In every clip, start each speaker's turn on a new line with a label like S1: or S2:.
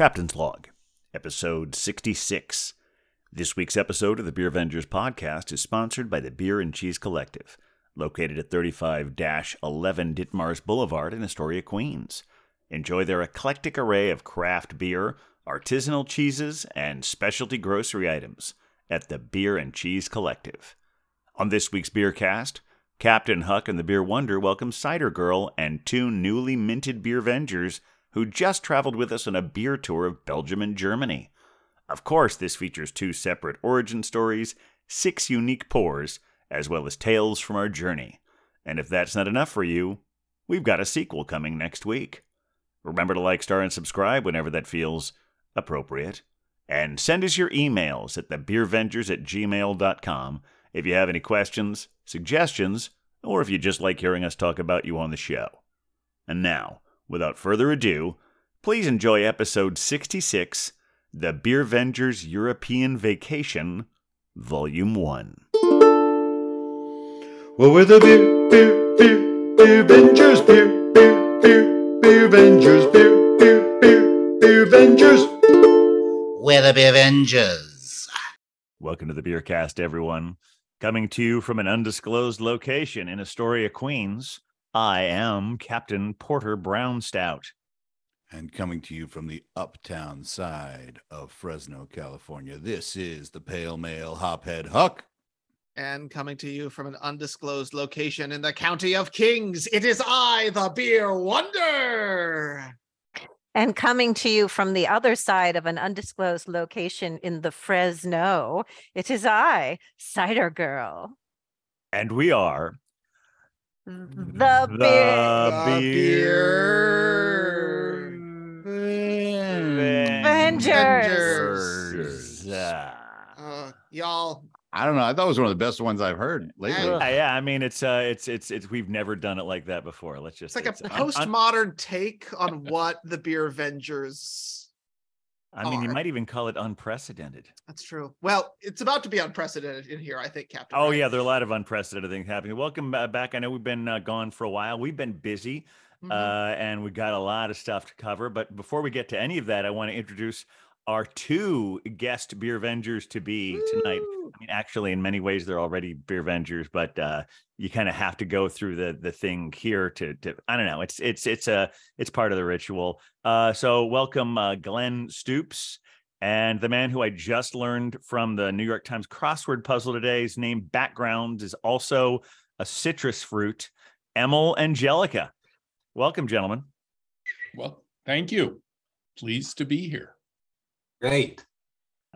S1: Captain's Log, Episode 66. This week's episode of the Beer Vengers podcast is sponsored by the Bier and Cheese Collective, located at 35 11 Ditmars Boulevard in Astoria, Queens. Enjoy their eclectic array of craft beer, artisanal cheeses, and specialty grocery items at the Bier and Cheese Collective. On this week's Beer Cast, Captain Huck and the Beer Wonder welcome Cider Girl and two newly minted Beer Vengers who just traveled with us on a beer tour of Belgium and Germany. Of course, this features two separate origin stories, six unique pours, as well as tales from our journey. And if that's not enough for you, we've got a sequel coming next week. Remember to like, star, and subscribe whenever that feels appropriate. And send us your emails at thebeervengers at gmail.com if you have any questions, suggestions, or if you just like hearing us talk about you on the show. And now, without further ado, please enjoy episode 66 The Beer Vengers European Vacation, Volume 1.
S2: Well, we're the beer, beer, beer, beer vengers, beer, beer, beer, beer vengers, beer, beer, beer, beer vengers.
S3: We're the Beer Avengers.
S1: Welcome to the Beer Cast, everyone. Coming to you from an undisclosed location in Astoria, Queens, I am Captain Porter Brown Stout.
S4: And coming to you from the uptown side of Fresno, California, this is the Pale Male Hophead Huck.
S5: And coming to you from an undisclosed location in the County of Kings, it is I, the Beer Wonder.
S6: And coming to you from the other side of an undisclosed location in the Fresno, it is I, Cider Girl.
S1: And we are
S6: The,
S1: The
S6: beer
S1: Beer
S6: Avengers.
S5: Uh, y'all,
S4: I don't know. I thought it was one of the best ones I've heard lately.
S1: Uh, yeah, I mean it's uh it's it's it's we've never done it like that before. Let's just
S5: it's like a
S1: say so. Un- un-
S5: postmodern take on what the Beer Avengers.
S1: I mean, you might even call it unprecedented.
S5: That's true. Well, it's about to be unprecedented in here, I think, Captain.
S1: Oh yeah, there are a lot of unprecedented things happening. Welcome back. I know we've been uh, gone for a while. We've been busy,
S5: Mhm.
S1: uh, and we've got a lot of stuff to cover. But before we get to any of that, I want to introduce our two guest beer vengers to be tonight.
S5: Woo!
S1: I mean, actually, in many ways, they're already beer vengers, but uh, you kind of have to go through the the thing here to to. I don't know. It's it's it's a it's part of the ritual. Uh, so welcome, uh, Glenn Stoops. And the man who I just learned from the New York Times crossword puzzle today, his name background is also a citrus fruit, Emil Angelica. Welcome, gentlemen.
S7: Well, thank you. Pleased to be here.
S3: Great.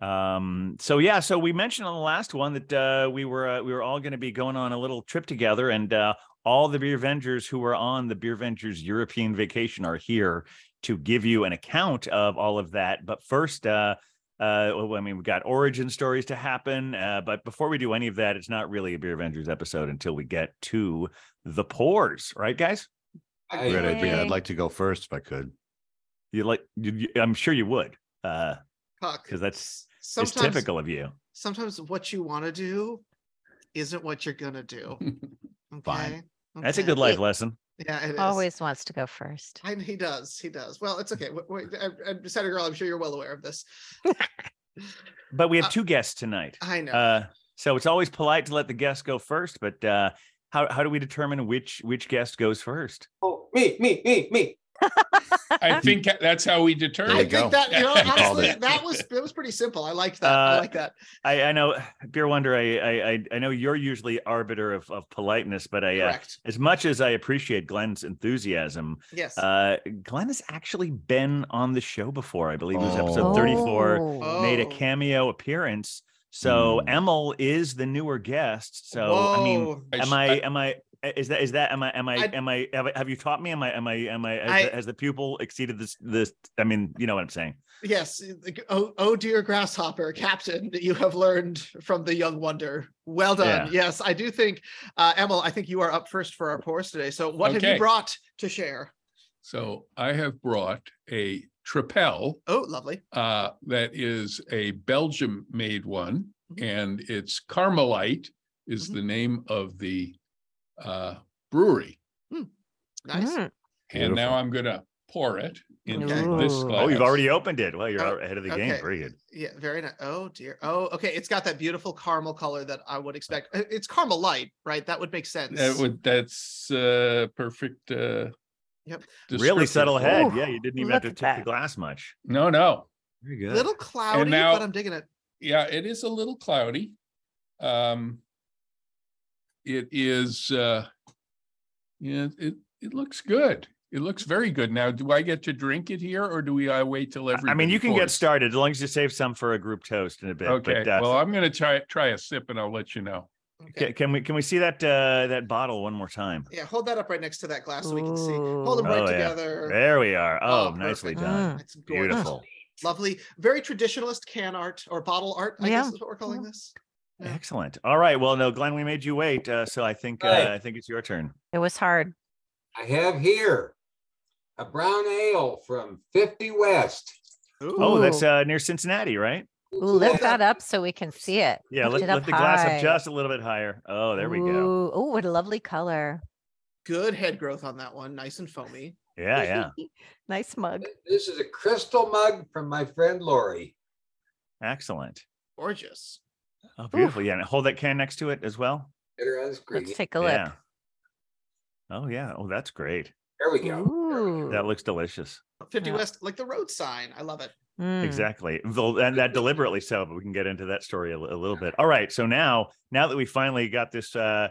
S1: Um, so yeah, so we mentioned on the last one that uh, we were uh, we were all going to be going on a little trip together, and uh, all the beer vengers who were on the beer vengers European vacation are here to give you an account of all of that. But first, uh, uh, I mean, we've got origin stories to happen, uh, but before we do any of that, it's not really a beer Avengers episode until we get to the pours, right, guys?
S3: I,
S4: Great idea.
S6: Yay.
S4: I'd like to go first if I could.
S1: You like? You, you- I'm sure you would, because
S5: Huck,
S1: that's it's
S5: sometimes,
S1: typical of you.
S5: sometimes what you want to do isn't what you're gonna do. Okay.
S4: Fine.
S1: That's a good life lesson.
S5: Yeah, it is.
S6: Always wants to go first.
S5: I, he does. He does. Well, it's okay. Wait, wait, I, I, Cider Girl, I'm sure you're well aware of this.
S1: But we have
S5: Uh,
S1: two guests tonight.
S5: I know.
S1: Uh, so it's always polite to let the guest go first, but uh, how how do we determine which which guest goes first?
S3: oh, me, me, me, me.
S7: I think that's how we
S5: I
S7: determine.
S4: you
S5: think that you know honestly
S4: it.
S5: that was that was pretty simple. I liked that. I
S1: Uh,
S5: like that.
S1: I, I know, Beer Wonder. I, I I- I know you're usually arbiter of, of politeness, but I uh, as much as I appreciate Glenn's enthusiasm,
S5: Yes.
S1: uh, Glenn has actually been on the show before. I believe it was
S4: Oh.
S1: episode 34.
S6: Oh.
S1: Made a
S5: Oh.
S1: cameo appearance. So
S4: Hmm.
S1: Emil is the newer guest. So I mean,
S5: Whoa.
S7: I
S1: am I,
S7: I-
S1: am I is that is that am I am I
S5: I-
S1: am I have, I- have you taught me am I am I am I has,
S5: I-
S1: the, has the pupil exceeded this this I mean you know what I'm saying
S5: Yes. Oh, oh, dear grasshopper, Captain, that you have learned from the young wonder. Well done. Yes, I do think, uh, Emil, I think you are up first for our pours today. So, what have you brought to share?
S7: So I have brought a Tripel
S5: Oh, lovely.
S7: uh, that is a Belgium made one,
S5: Mhm.
S7: and it's Karmeliet is
S5: Mhm.
S7: the name of the uh, brewery.
S5: Nice.
S6: Mm.
S7: And now I'm gonna pour it into
S5: Okay.
S7: this glass.
S1: Oh, you've already opened it. Well, you're
S5: Oh,
S1: ahead of the game.
S5: okay.
S1: Very good.
S5: Yeah, very nice. Oh dear. Oh, okay. It's got that beautiful caramel color that I would expect. It's caramel light, right? That would make sense.
S7: That would, that's uh, perfect. Uh,
S5: Yep.
S1: Really
S7: descriptive
S1: subtle head.
S6: Ooh,
S1: Yeah, you didn't even have to
S6: look
S1: tip
S6: at
S1: the glass much.
S7: No, no.
S1: Very good.
S5: little cloudy,
S7: now-
S5: but I'm digging it.
S7: Yeah, it is a little cloudy. Um, it is, uh, yeah, it, it looks good. It looks very good. Now, do I get to drink it here or do we, I wait till everybody?
S1: I mean, you can get started as long as you save some for a group toast in a bit.
S7: Okay,
S1: But, uh,
S7: well, I'm gonna try, try a sip and I'll let you know.
S5: Okay.
S1: can we can we see that uh, that bottle one more time?
S5: Yeah, hold that up right next to that glass so we can see. Hold them right
S1: Oh, yeah.
S5: together.
S1: There we are. Oh,
S5: Oh,
S1: nicely
S5: perfect.
S1: done.
S6: Mm.
S5: It's gorgeous.
S1: Beautiful.
S5: Lovely. Very traditionalist can art or bottle art, I
S6: Yeah.
S5: guess is what we're calling this. Yeah.
S1: Excellent. All right. Well, no, Glenn, we made you wait, uh, so I think uh, I think it's your turn.
S6: It was hard.
S3: I have here a brown ale from 50 West.
S1: Oh, that's uh, near Cincinnati, right?
S6: Ooh, lift that up so we can see it.
S1: Yeah.
S6: Lift
S1: Let,
S6: it
S1: lift the glass
S6: high.
S1: up just a little bit higher. Oh, there we go.
S6: Oh, what a lovely color.
S5: Good head growth on that one. Nice and foamy.
S1: Yeah, yeah.
S6: nice mug.
S3: This is a crystal mug from my friend Lori.
S1: Excellent.
S5: Gorgeous.
S1: Oh, beautiful. Yeah. And hold that can next to it as well.
S3: Get her on the screen.
S6: Let's take a look.
S1: Yeah. Oh, yeah. Oh, that's great.
S3: There we go.
S6: Ooh.
S1: That looks delicious.
S5: 50
S6: Yeah.
S5: West, like the road sign. I love it.
S6: Mm.
S1: Exactly. And that deliberately so, but we can get into that story a, a little bit. All right. So now, now that we finally got this, uh,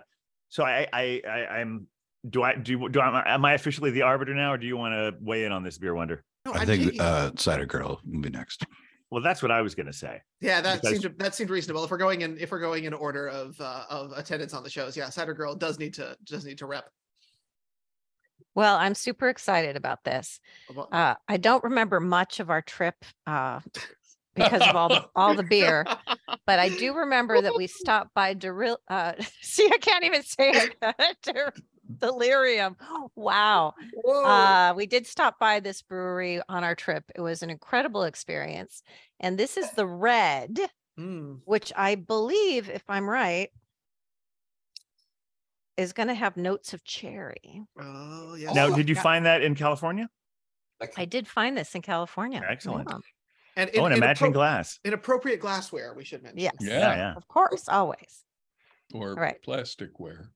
S1: so I, I, I, I'm, do I, do, do I, am I officially the arbiter now, or do you want to weigh in on this beer wonder?
S5: No,
S4: I think uh, Cider Girl will be next.
S1: Well, that's what I was going to say.
S5: yeah, that
S1: because-
S5: seemed that seemed reasonable. If we're going in, if we're going in order of uh, of attendance on the shows, yeah, Cider Girl does need to does need to rep.
S6: Well, I'm super excited about this. Uh, I don't remember much of our trip uh, because of all the all the beer, but I do remember that we stopped by Deril. Uh, see, I can't even say it. Der- Delirium. Wow. Uh, we did stop by this brewery on our trip. It was an incredible experience. And this is the red,
S5: Mm.
S6: which I believe, if I'm right, is going to have notes of cherry.
S5: Oh yes.
S1: Now,
S3: Oh,
S1: did you find that in California?
S6: I did find this in California.
S1: Excellent.
S6: Yeah,
S5: and
S1: oh, and a matching
S5: appro-
S1: glass.
S5: in appropriate glassware, we should mention.
S6: Yes.
S1: Yeah,
S7: Yeah,
S1: yeah.
S6: Of course, always.
S7: or
S6: Right.
S7: plasticware.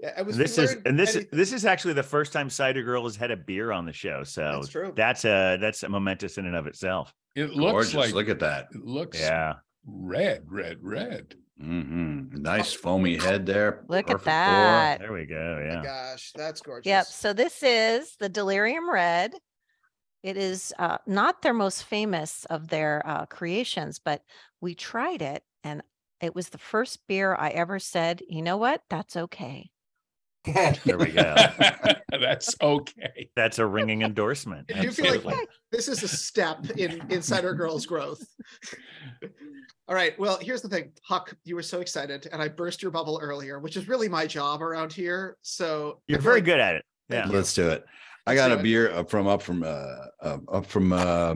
S5: Yeah, I was.
S1: This is, and this is,
S5: anything-
S1: this is actually the first time Cider Girl has had a beer on the show. So
S5: That's true.
S1: that's a, that's a momentous in and of itself.
S7: It looks
S4: Gorgeous.
S7: like,
S4: Look at that.
S7: it looks
S1: Yeah.
S7: red, red, red.
S4: Mm-hmm. Nice foamy head there.
S6: Look at
S4: perfect pour.
S6: that.
S1: There we go.
S5: Oh my
S1: Yeah.
S5: gosh, that's gorgeous.
S6: Yep. So this is the Delirium Red. It is uh, not their most famous of their uh, creations, but we tried it and it was the first beer I ever said, you know what? That's okay.
S1: There we go.
S7: That's okay.
S1: That's a ringing endorsement.
S5: I do feel like this is a step in Insider Girls growth. All right. Well, here's the thing. Huck, you were so excited, and I burst your bubble earlier, which is really my job around here. So
S1: You're very
S5: like-
S1: good at it. Yeah.
S4: Let's do it. I
S5: Let's
S4: got a beer up from up from uh, uh up from uh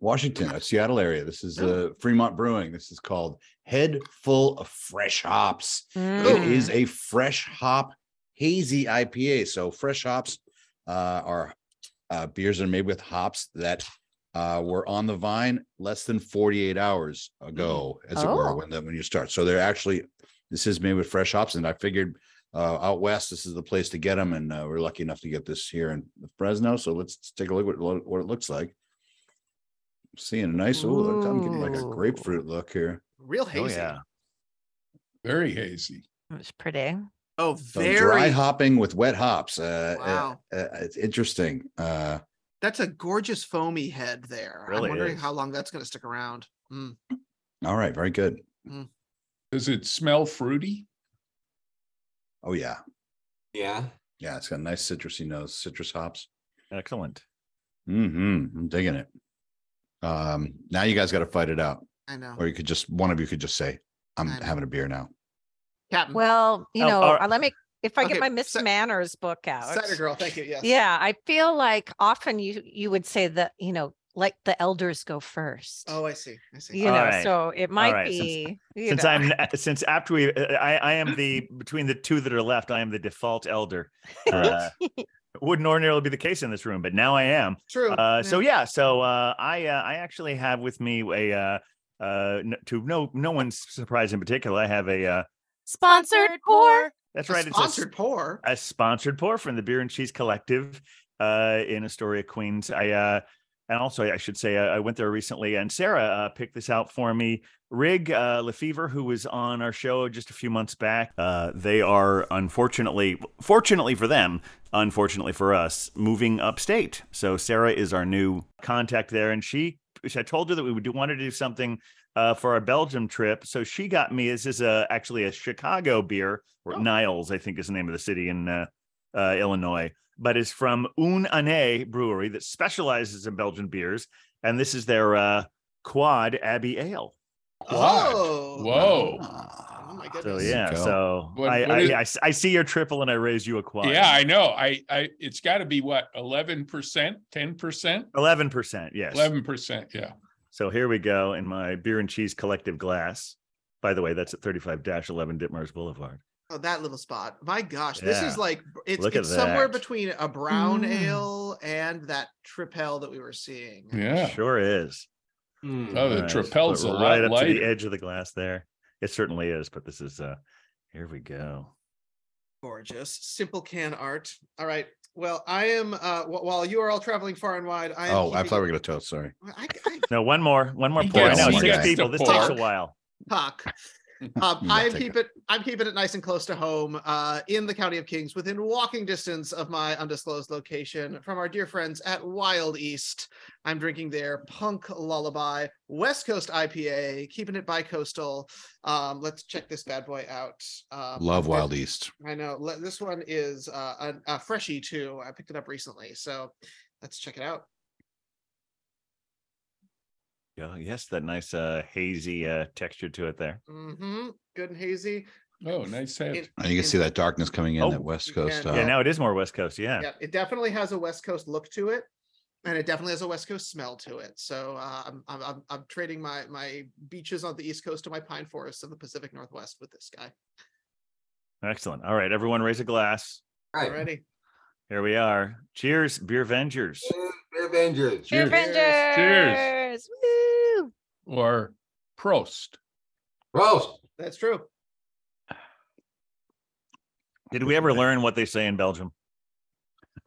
S4: Washington, a Seattle area. This is uh Fremont Brewing. This is called Head Full of Fresh Hops. It
S6: Mm.
S4: is a fresh hop hazy IPA. So fresh hops uh, are uh, beers that are made with hops that uh, were on the vine less than 48 hours ago, as it were,
S6: Oh.
S4: when the, when you start. So they're actually this is made with fresh hops, and I figured uh, out west this is the place to get them, and uh, we're lucky enough to get this here in Fresno. So let's take a look at what, what it looks like. Seeing a nice, oh, I'm getting like a grapefruit look here.
S5: Real
S1: Oh,
S5: hazy.
S1: yeah.
S7: Very hazy.
S6: It was pretty.
S5: Oh,
S4: So
S5: very.
S4: dry hopping with wet hops. Uh, uh,
S5: Wow.
S4: uh, it's interesting. Uh,
S5: That's a gorgeous foamy head there.
S1: Really
S5: I'm wondering
S1: is.
S5: how long that's going to stick around. Mm.
S4: all right, very good.
S7: Does it smell fruity?
S4: Oh yeah,
S3: yeah.
S4: yeah. It's got a nice citrusy nose, citrus hops.
S1: Excellent.
S4: Mm-hmm. I'm digging it. Um, now you guys got to fight it out,
S5: I know.
S4: or you could just one of you could just say, "I'm having a beer now."
S5: Captain.
S6: Well, you
S1: Oh,
S6: know,
S1: all right.
S6: uh, let me, if I
S5: Okay,
S6: get my Miss
S5: Ci-
S6: Manners book out.
S5: Cider Girl. Thank you. Yes.
S6: Yeah, I feel like often you you would say that, you know, like the elders go first.
S5: Oh, I see. I see.
S6: you know,
S1: All right.
S6: so it might
S1: right,
S6: be you
S1: Since. I'm since after we, uh, I I am the between the two that are left, I am the default elder. Uh, wouldn't ordinarily be the case in this room, but now I am.
S5: True.
S1: Uh, so
S5: yeah.
S1: yeah, so uh, I uh, I actually have with me a uh, to no no one's surprise in particular. I have a uh,
S6: Sponsored pour.
S1: that's
S5: A
S1: right. It's a, s-
S5: sponsored pour.
S1: a sponsored pour from the Bier and Cheese Collective uh, in Astoria, Queens. I uh, and also I should say uh, I went there recently, and Sarah uh, picked this out for me. Rig uh, Lefevre, who was on our show just a few months back, uh, they are unfortunately, fortunately for them, unfortunately for us, moving upstate. So Sarah is our new contact there, and she, I told her that we would do, want to do something uh, for our Belgium trip. So she got me. This is a actually a Chicago beer, or
S5: Oh.
S1: Niles, I think is the name of the city in uh, uh, Illinois, but is from Une Année Brewery that specializes in Belgian beers, and this is their uh, Quad Abbey Ale.
S7: Quad.
S5: Oh.
S7: Whoa.
S5: Oh my
S1: So yeah, so
S7: What-
S1: I,
S7: what
S1: I,
S7: is-
S1: I s- I see your triple and I raise you a quad.
S7: Yeah, I know. I, I, it's got to be what, eleven percent, ten percent,
S1: eleven percent. Yes.
S7: eleven percent. Yeah.
S1: So here we go in my beer and cheese collective glass. By the way, that's at 35-11 Ditmars Boulevard.
S5: Oh, that little spot. My gosh, this is like it's,
S1: Look at
S5: it's somewhere between a brown
S6: Mm.
S5: ale and that tripel that we were seeing.
S7: Yeah.
S1: Sure is.
S3: Hmm.
S7: Oh, the
S1: All right,
S7: Tripel's a
S1: put
S7: lot
S1: right up to the edge of the glass there. It certainly is, but this is uh here we go.
S5: Gorgeous. Simple can art. All right. Well, I am uh wh- while you are all traveling far and wide, I am
S4: Oh, I
S5: keeping
S4: thought we were gonna toast. Sorry.
S5: I, I
S1: No, one more, one more
S7: He
S1: pour. I
S4: gets-
S1: know
S4: he
S1: six
S4: gets
S1: people.
S7: to
S1: This takes a
S7: pour.
S1: while.
S5: talk. Um, I am
S4: take
S5: keep it. I'm keeping it nice and close to home, uh, in the county of Kings, within walking distance of my undisclosed location, from our dear friends at Wild East. I'm drinking their Punk Lullaby West Coast IPA, keeping it bi-coastal. Um, let's check this bad boy out. Um,
S4: Love Wild East.
S5: I know. This one is uh, a, a freshie too. I picked it up recently, so let's check it out.
S1: Yeah, yes, that nice uh hazy uh texture to it there.
S5: Mm-hmm. Good and hazy.
S7: Oh, nice head.
S5: It-
S4: And you can see that darkness coming in
S1: Oh,
S4: that West Coast.
S5: can.
S4: uh,
S1: Yeah, now it is more West Coast. Yeah.
S5: yeah, it definitely has a West Coast look to it, and it definitely has a West Coast smell to it. So uh, I'm, I'm I'm I'm trading my my beaches on the East Coast to my pine forests of the Pacific Northwest with this guy.
S1: Excellent. All right, everyone raise a glass.
S3: Right.
S5: Already.
S1: Here we are. Cheers, Beer Vengers.
S3: Beer Avengers.
S6: Beer
S7: Cheers.
S6: vendors. Woo!
S7: Or Prost.
S3: Prost.
S5: That's true.
S1: Did we ever learn what they say in Belgium?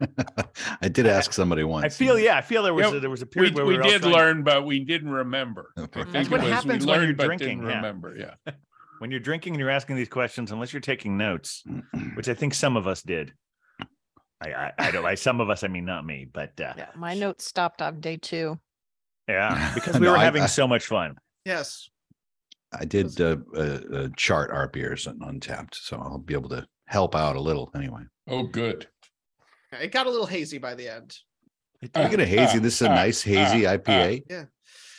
S4: I did ask somebody once.
S1: I feel, yeah, I feel there was
S7: Yeah,
S1: a, there was a
S7: We,
S1: period where we,
S7: we did
S1: trying-
S7: learn, but we didn't remember.
S4: Okay.
S6: That's
S1: what
S7: was,
S1: happens
S7: we
S1: when you're drinking, yeah.
S7: remember. Yeah.
S1: when you're drinking and you're asking these questions, unless you're taking notes, which I think some of us did. I, I, I don't. I some of us. I mean, not me, but uh,
S6: Yeah, my notes stopped on day two.
S1: Yeah, because we
S4: No,
S1: were having
S4: I-
S1: so much fun.
S5: Yes.
S4: I did uh, uh, uh, chart our beers on Untappd, so I'll be able to help out a little anyway.
S7: Oh, good.
S5: It got a little hazy by the end.
S4: Look at a hazy. This is a nice hazy IPA.
S5: Yeah.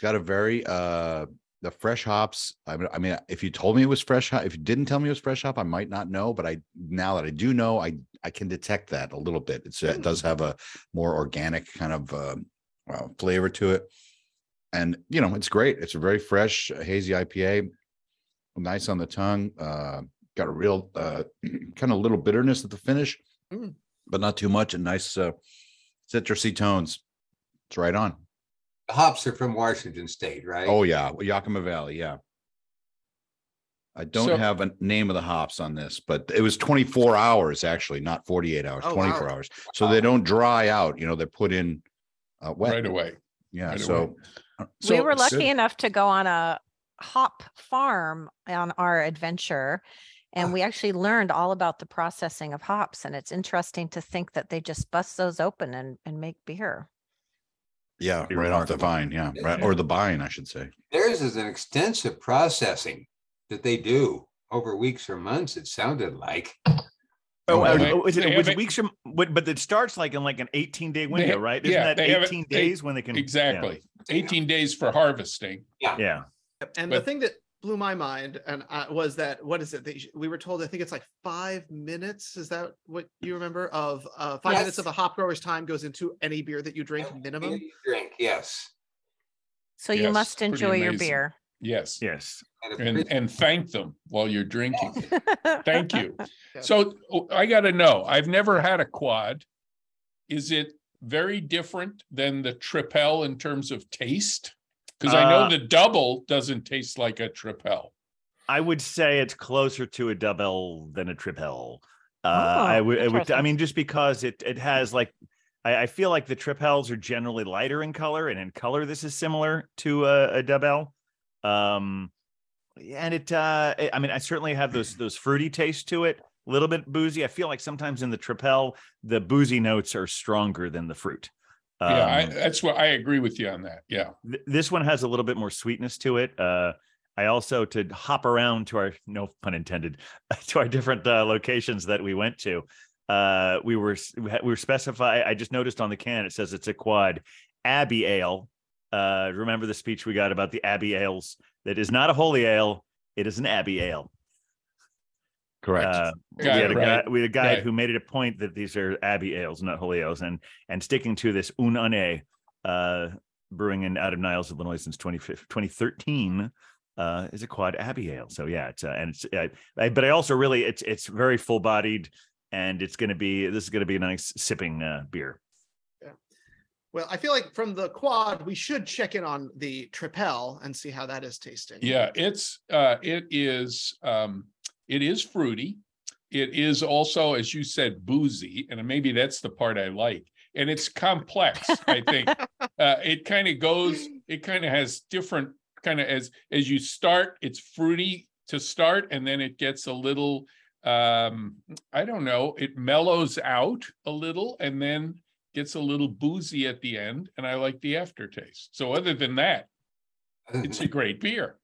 S4: Got a very uh the fresh hops. I mean, I mean, if you told me it was fresh hop, if you didn't tell me it was fresh hop, I might not know. But I now that I do know, I I can detect that a little bit. It's it does have a more organic kind of uh, uh, flavor to it, and you know it's great. It's a very fresh uh, hazy IPA, nice on the tongue. Uh, got a real uh, kind of little bitterness at the finish,
S5: Mm.
S4: but not too much. And nice uh, citrusy tones. It's right on.
S3: The hops are from Washington State, right?
S4: Oh yeah, well, Yakima Valley, yeah. I don't
S7: So-
S4: have a name of the hops on this, but it was 24 hours actually, not 48 hours,
S5: Oh,
S4: 24
S5: wow.
S4: hours. So they don't dry out, you know, they're put in uh, wet.
S7: Right away.
S4: Yeah,
S7: right
S4: so, uh,
S6: we
S4: so-
S6: were
S4: so-
S6: lucky enough to go on a hop farm on our adventure and
S3: Ah.
S6: we actually learned all about the processing of hops and it's interesting to think that they just bust those open and, and make beer
S4: Yeah,
S1: Be
S4: right off the vine, yeah, right, or the vine, I should say.
S3: Theirs is an extensive processing that they do over weeks or months, it sounded like.
S1: Oh,
S4: yeah.
S1: uh, oh, is it,
S7: they
S1: was it
S7: it-
S1: weeks from? But, but it starts like in like an 18 day window,
S7: ha-
S1: right? Isn't
S7: yeah,
S1: that
S7: they have it-
S1: 18
S7: they-
S1: days when they can? yeah,
S7: Exactly. 18 days for harvesting.
S1: Yeah. Yeah.
S5: And the thing that blew my mind and uh, was that what is it? They, we were told I think it's like five minutes. Is that what you remember of uh, five minutes of a hop grower's time goes into any beer that you drink minimum?
S3: You Drink, yes.
S6: so you must enjoy your beer
S7: Yes.
S1: Yes.
S7: And and thank them while you're drinking. Thank you. So oh, I got to know. I've never had a quad. is it very different than the Tripel in terms of taste? Because I know
S1: Uh,
S7: the double doesn't taste like a Tripel.
S1: I would say it's closer to a double than a tripel. Uh, I
S6: Oh,
S1: would, I would, I mean, just because it it has like, I, I feel like the tripels are generally lighter in color, and in color this is similar to a, a double. Um, and it, uh, I- mean, I certainly have those those fruity taste to it, a little bit boozy. I feel like sometimes in the tripel, the boozy notes are stronger than the fruit.
S7: Yeah, I,
S1: Um,
S7: that's what I agree with you on that. Yeah.
S1: th- this one has a little bit more sweetness to it. Uh, I also to hop around to our no pun intended to our different uh, locations that we went to. Uh, we were we were specify. I just noticed on the can it says it's a quad Abbey Ale. Uh, remember the speech we got about the Abbey ales? That is not a holy ale. It is an Abbey ale.
S4: Correct.
S1: Uh, we had
S7: it,
S1: a guy, we had a guy
S7: right.
S1: who made it a point that these are Abbey ales, not holy ales, and and sticking to this Une Année, uh, brewing in out of Niles, Illinois since 25 2013, uh, is a quad Abbey ale. So yeah, it's uh, and it's uh, I, but I also really it's it's very full bodied, and it's going to be this is going to be a nice sipping uh, beer.
S5: Well, I feel like from the quad, we should check in on the tripel and see how that is tasting.
S7: Yeah, it's uh it is um it is fruity. It is also, as you said, boozy, and maybe that's the part I like. And it's complex, I think. Uh it kind of goes, it kind of has different kind of as as you start, it's fruity to start, and then it gets a little um, I don't know, it mellows out a little and then gets a little boozy at the end, and I like the aftertaste. So other than that, it's a great beer.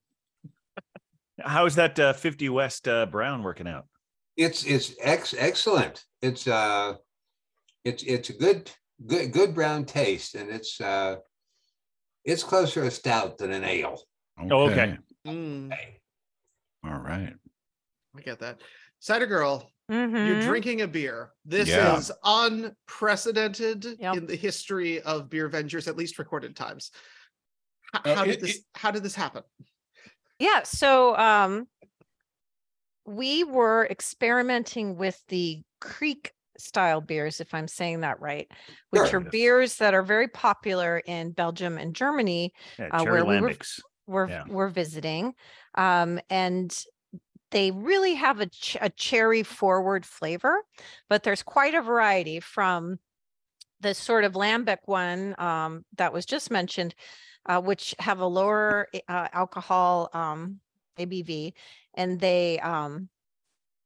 S1: How is that uh, 50 West uh, Brown working out?
S3: It's it's ex excellent. It's uh it's it's a good good good brown taste and it's uh it's closer to a stout than an ale.
S1: Oh, okay.
S5: Mm,
S4: All right.
S5: I get that. Cider girl, you're
S6: Mhm.
S5: drinking a beer. This
S4: Yeah.
S5: is unprecedented
S6: Yep.
S5: in the history of beer ventures, at least recorded times. H-
S7: Uh,
S5: how did
S7: it-
S5: this? how did this happen?
S6: Yeah, so um we were experimenting with the Kriek style beers, if I'm saying that right, which
S3: Sure.
S6: are beers that are very popular in Belgium and Germany.
S1: Yeah,
S6: Uh,
S1: cherry
S6: where we were-
S1: lambics.
S6: We're
S1: Yeah.
S6: we're visiting, um, and they really have a, ch- a cherry forward flavor, but there's quite a variety from the sort of lambic one um, that was just mentioned, uh, which have a lower uh, alcohol um, ABV, and they um,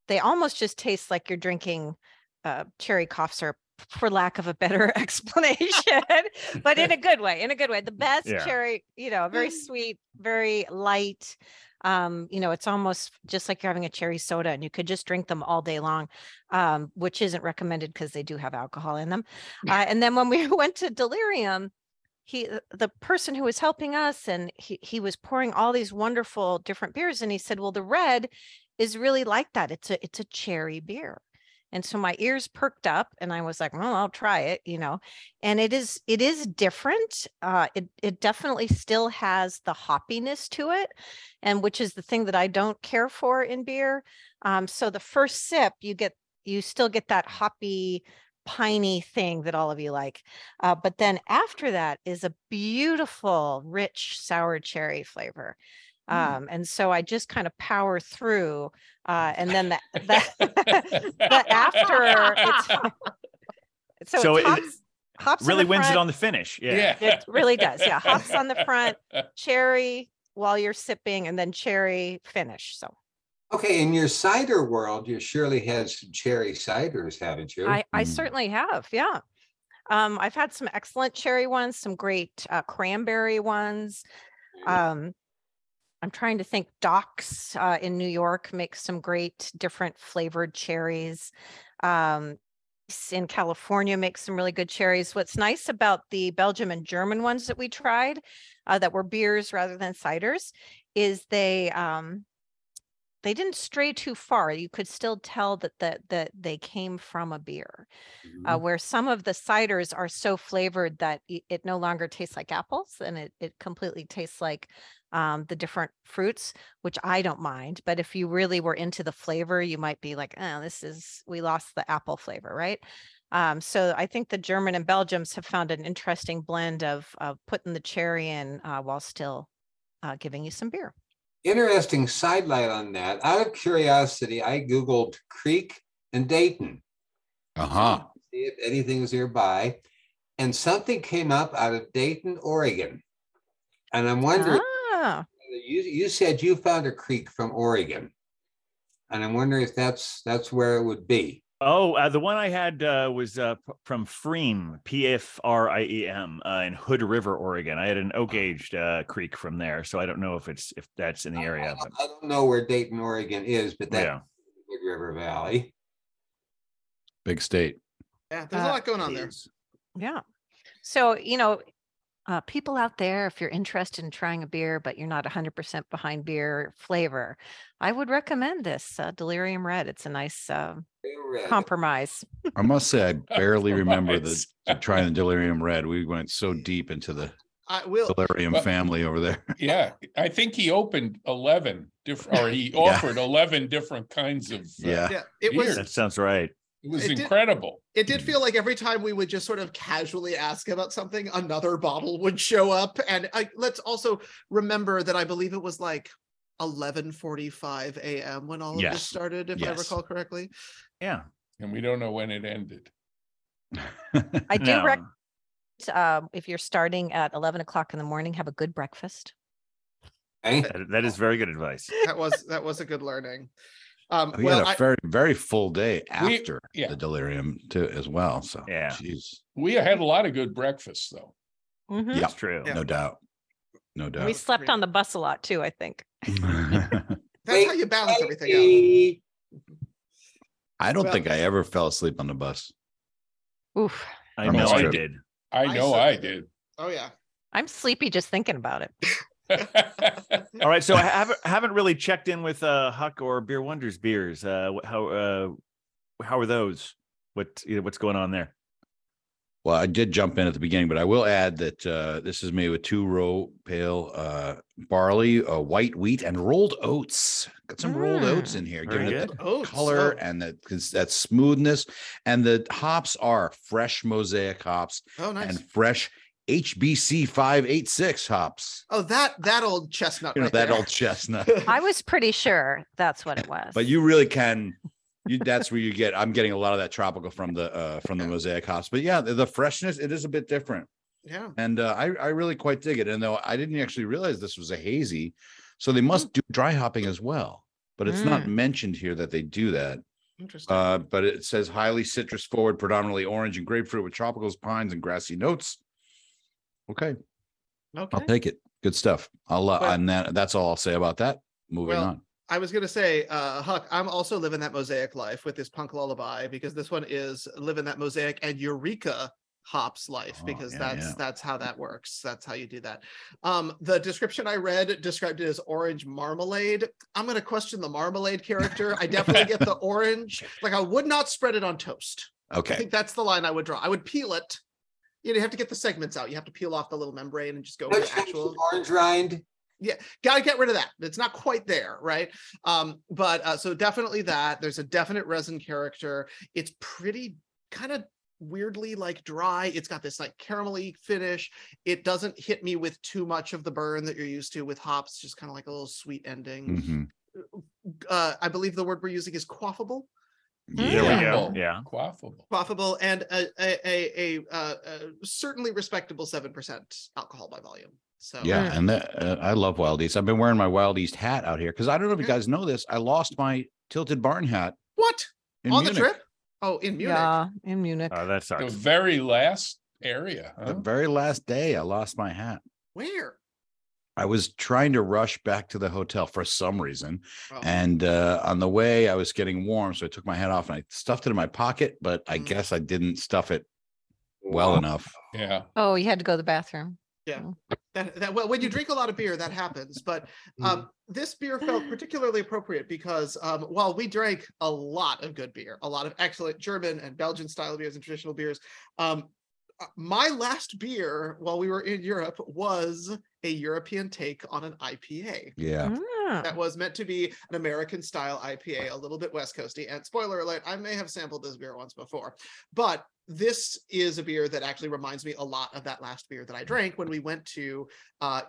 S6: they almost just taste like you're drinking uh, cherry cough syrup, for lack of a better explanation, but in a good way. In a good way, the best
S1: Yeah.
S6: cherry, you know, very sweet, very light. Um, you know, it's almost just like you're having a cherry soda, and you could just drink them all day long, um, which isn't recommended because they do have alcohol in them. Uh, and then when we went to Delirium, he uh, the person who was helping us and he, he was pouring all these wonderful different beers and he said well the red is really like that it's a it's a cherry beer and so my ears perked up and i was like well i'll try it you know and it is it is different uh it it definitely still has the hoppiness to it and which is the thing that i don't care for in beer um so the first sip you get you still get that hoppy piney thing that all of you like uh, but then after that is a beautiful, rich sour cherry flavor. Um, and so I just kind of power through, uh, and then the, the, the after it's so,
S1: So
S6: it's
S1: it-
S6: hops, hops
S1: Really
S6: the
S1: wins it on the finish. Yeah.
S7: Yeah.
S6: It really does. Yeah, hops on the front, cherry while you're sipping, and then cherry finish. So
S3: Okay, in your cider world, you surely had some cherry ciders, haven't you?
S6: I, I
S4: Mm.
S6: certainly have. Yeah. Um, I've had some excellent cherry ones, some great uh, cranberry ones. Um, I'm trying to think. Doc's uh, in New York makes some great different flavored cherries. Um, in California makes some really good cherries. What's nice about the Belgium and German ones that we tried, uh, that were beers rather than ciders, is they um, they didn't stray too far. You could still tell that that that they came from a beer uh, where some of the ciders are so flavored that i- it no longer tastes like apples and it, it completely tastes like um, the different fruits, which I don't mind. But if you really were into the flavor, you might be like, oh, this is, we lost the apple flavor, right? Um, so I think the German and Belgians have found an interesting blend of, of putting the cherry in uh, while still uh, giving you some beer.
S3: Interesting sidelight on that. Out of curiosity, I Googled Kriek and Dayton.
S4: Uh-huh.
S3: See if anything's nearby. And something came up out of Dayton, Oregon. And I'm wondering,
S6: Ah,
S3: you, you said you found a kriek from Oregon. And I'm wondering if that's that's where it would be.
S1: Oh, uh, the one I had uh, was uh, p- from pFriem, P F R I E M, uh, in Hood River, Oregon. I had an oak aged uh, kriek from there, so I don't know if it's if that's in the
S3: I-
S1: area.
S3: I,
S1: But
S3: don't, I don't know where Dayton, Oregon is, but that's
S1: yeah,
S3: Wood River Valley.
S4: Big state.
S5: Yeah, there's a lot going on there.
S6: yeah. So, you know, uh, people out there, if you're interested in trying a beer, but you're not 100% behind beer flavor, I would recommend this uh, Delirium Red. It's a nice uh, compromise.
S4: I must say, I barely remember the the trying the delirium red. We went so deep into the
S5: I will.
S4: delirium
S7: Well-
S4: family over there.
S7: Yeah, I think he opened eleven different, or he offered eleven different kinds of. uh,
S4: Yeah.
S5: Yeah, it was.
S1: That sounds right.
S7: It was
S5: It did-
S7: incredible.
S5: It did feel like every time we would just sort of casually ask about something, another bottle would show up. And I, let's also remember that I believe it was like 11:45 a.m. when all of this started, if I recall correctly.
S1: Yeah,
S7: And we don't know when it ended.
S6: I do
S1: No.
S6: rec- um, if you're starting at 11 o'clock in the morning, have a good breakfast.
S1: That- that is very good advice.
S5: That was that was a good learning. Um,
S4: we
S5: well,
S4: had a
S5: I,
S4: very very full day
S7: We-
S4: after
S7: yeah.
S4: the delirium too as well. So
S1: Yeah.
S4: jeez.
S7: We had a lot of good breakfasts, though.
S6: Mhm.
S4: Yeah.
S1: That's true.
S5: Yeah.
S4: no doubt. No doubt.
S6: We slept on the bus a lot too, I think.
S5: that's how you balance everything out.
S4: I don't
S5: Well-
S4: think I ever fell asleep on the bus.
S6: Oof.
S1: I know I did.
S7: I
S5: I
S7: know
S5: said-
S7: I did.
S5: Oh yeah.
S6: I'm sleepy just thinking about it.
S1: All right, so I haven't haven't really checked in with uh, Huck or Beer Wonders beers. Uh, how uh, how are those? What you know, what's going on there?
S4: Well, I did jump in at the beginning, but I will add that uh, this is made with two row pale uh, barley, uh, white wheat, and rolled oats. Got some rolled oats
S6: Mm,
S4: in here,
S1: very
S4: giving it
S1: good.
S4: the
S5: Oh,
S4: color
S5: so-
S4: and that 'cause that smoothness. And the hops are fresh mosaic hops
S5: oh nice.
S4: and fresh HBC five eight six hops.
S5: oh that that old chestnut.
S4: You know
S5: right
S4: that
S5: there.
S4: old chestnut.
S6: I was pretty sure that's what it was.
S4: but you really can you that's where you get i'm getting a lot of that tropical from the uh from the mosaic hops but yeah the, the freshness it is a bit different
S5: yeah.
S4: and uh, i i really quite dig it and though i didn't actually realize this was a hazy so they must do dry hopping as well but it's not mentioned here that they do that
S5: Interesting.
S4: uh but it says highly citrus forward predominantly orange and grapefruit with tropicals pines and grassy notes okay
S5: okay.
S4: i'll take it good stuff i'll uh,
S5: Well-
S4: and that that's all i'll say about that moving
S5: Well,
S4: on
S5: I was gonna say, uh, Huck, I'm also living that mosaic life with this punk lullaby because this one is living that mosaic and Eureka hops life
S4: Oh,
S5: because
S4: yeah,
S5: that's
S4: yeah.
S5: that's how that works. That's how you do that. Um, the description I read described it as orange marmalade. I'm gonna question the marmalade character. I definitely get the orange. Like I would not spread it on toast.
S4: Okay i
S5: think that's the line I would draw. I would peel it. You know, you have to get the segments out. You have to peel off the little membrane and just go
S3: no
S5: with the actual
S3: orange rind. Yeah.
S5: Gotta get rid of that it's not quite there right um but uh, so definitely that there's a definite resin character it's pretty kind of weirdly like dry it's got this like caramelly finish it doesn't hit me with too much of the burn that you're used to with hops just kind of like a little sweet ending
S4: Mhm.
S5: uh i believe the word we're using is quaffable
S1: There we
S4: Yeah.
S1: go.
S7: Quaffable.
S1: Yeah.
S7: Quaffable.
S5: quaffable and a a a, a, uh, a certainly respectable 7% alcohol by volume so
S4: Yeah,
S6: Mm.
S4: and that, uh, I love Wild East. I've been wearing my Wild East hat out here because I don't know if you guys know this. I lost my tilted barn hat
S5: what on
S4: Munich.
S5: the trip oh in munich
S6: Yeah, in Munich.
S1: Oh, that
S7: The very last area.
S4: The very last day, I lost my hat.
S5: where
S4: I was trying to rush back to the hotel for some reason,
S5: Oh.
S4: and uh, on the way, I was getting warm, so I took my hat off and I stuffed it in my pocket. But I
S5: Mm.
S4: guess I didn't stuff it well
S3: Wow.
S4: enough.
S7: Yeah.
S6: Oh, you had to go to the bathroom. Yeah.
S5: That, that well when you drink a lot of beer that happens but um this beer felt particularly appropriate because um while we drank a lot of good beer a lot of excellent german and belgian style beers and traditional beers um my last beer while we were in europe was a european take on an ipa
S4: Yeah,
S6: Ah,
S5: that was meant to be an American style IPA, a little bit West Coasty. And spoiler alert, I may have sampled this beer once before, but this is a beer that actually reminds me a lot of that last beer that I drank when we went to uh,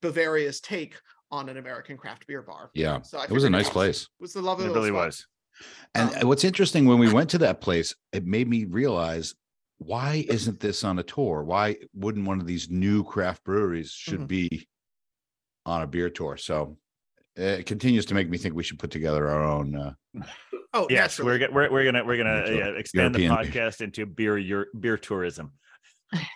S5: Bavaria's take on an American craft beer bar.
S4: Yeah,
S5: So I
S4: it was a nice place.
S5: It was the lovely
S1: It
S5: little
S1: really
S5: spot.
S1: was.
S4: And
S5: Um,
S4: what's interesting when we went to that place, it made me realize why isn't this on a tour? Why wouldn't one of these new craft breweries should
S5: Mhm.
S4: be on a beer tour? So it continues to make me think we should put together our own. Uh,
S5: Oh,
S1: Yes, we're, we're we're gonna we're gonna
S4: Into
S1: uh, expand the
S4: European
S1: podcast into beer your beer tourism.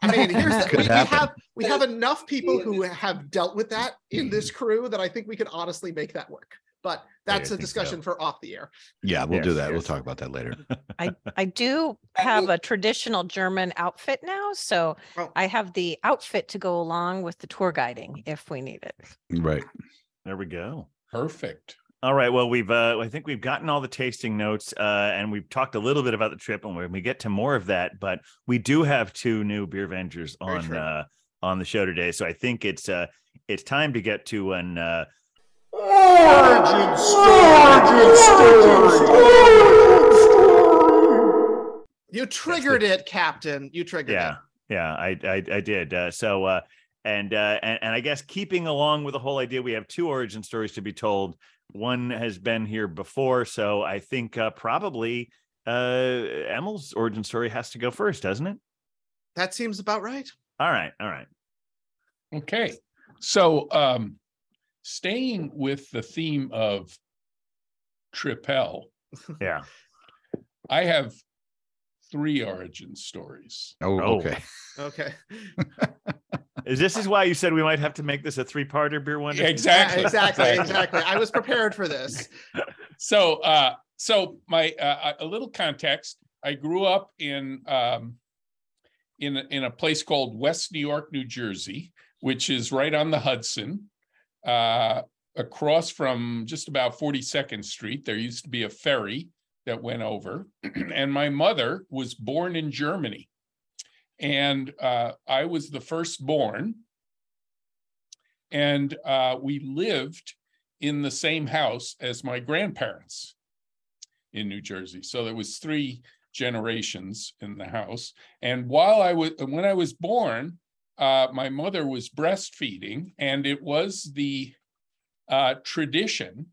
S5: I mean, here's the,
S4: Could
S5: we, we have we have enough people who have dealt with that in this crew that I think we could honestly make that work. But that's
S1: I
S5: a
S1: think so.
S5: discussion for off the air.
S4: yeah, we'll do
S1: Yes,
S4: that. We'll talk about that later.
S6: I I do have a traditional German outfit now, so
S5: Oh.
S6: I have the outfit to go along with the tour guiding if we need it.
S4: Right.
S1: There we go.
S7: Perfect.
S1: All right. Well, we've uh, I think we've gotten all the tasting notes, uh, and we've talked a little bit about the trip, and when we get to more of that, but we do have two new beer vengers on uh, on the show today, so I think it's uh, it's time to get to an uh,
S2: Origin story. Origin story.
S5: You triggered it, Captain. You triggered it.
S1: yeah yeah I I, I did uh, so uh, and uh, and and I guess keeping along with the whole idea, we have two origin stories to be told. One has been here before, so I think uh, probably uh, Emil's origin story has to go first, doesn't it?
S5: it. That seems about right.
S1: All right, all right.
S7: Okay. So um staying with the theme of Tripel,
S1: Yeah.
S7: I have three origin stories.
S4: Oh,
S1: Oh.
S4: okay.
S5: Okay.
S1: Is this is why you said we might have to make this a three-parter beer one?
S7: Exactly.
S5: exactly. Exactly. I was prepared for this.
S7: So uh so my uh, a little context, I grew up in um in in a place called West New York, New Jersey, which is right on the Hudson. Uh across from just about 42nd Street, there used to be a ferry that went over and my mother was born in Germany. And uh I was the firstborn. And uh we lived in the same house as my grandparents in New Jersey. So there was three generations in the house. And while I was when I was born, uh, my mother was breastfeeding, and it was the uh, tradition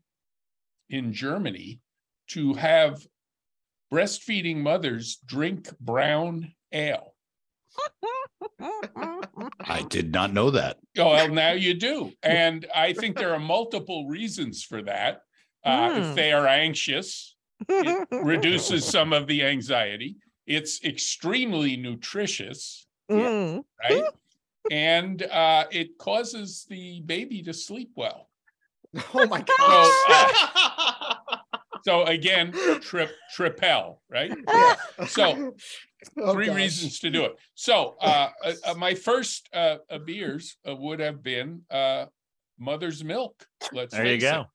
S7: in Germany to have breastfeeding mothers drink brown ale.
S4: I did not know that.
S7: Oh, well, now you do. And I think there are multiple reasons for that. Uh, if
S6: Mm.
S7: they are anxious, it reduces some of the anxiety. It's extremely nutritious,
S6: Mm.
S7: right? And uh, it causes the baby to sleep well.
S5: Oh my
S7: uh,
S5: gosh.
S7: So again, trip tripel, right?
S5: Yeah.
S7: So,
S5: Oh,
S7: Three
S5: gosh.
S7: reasons to do it. So uh, uh, uh, my first uh, uh, beers uh, would have been uh, Mother's Milk. Let's
S1: There you
S7: face it,
S1: go.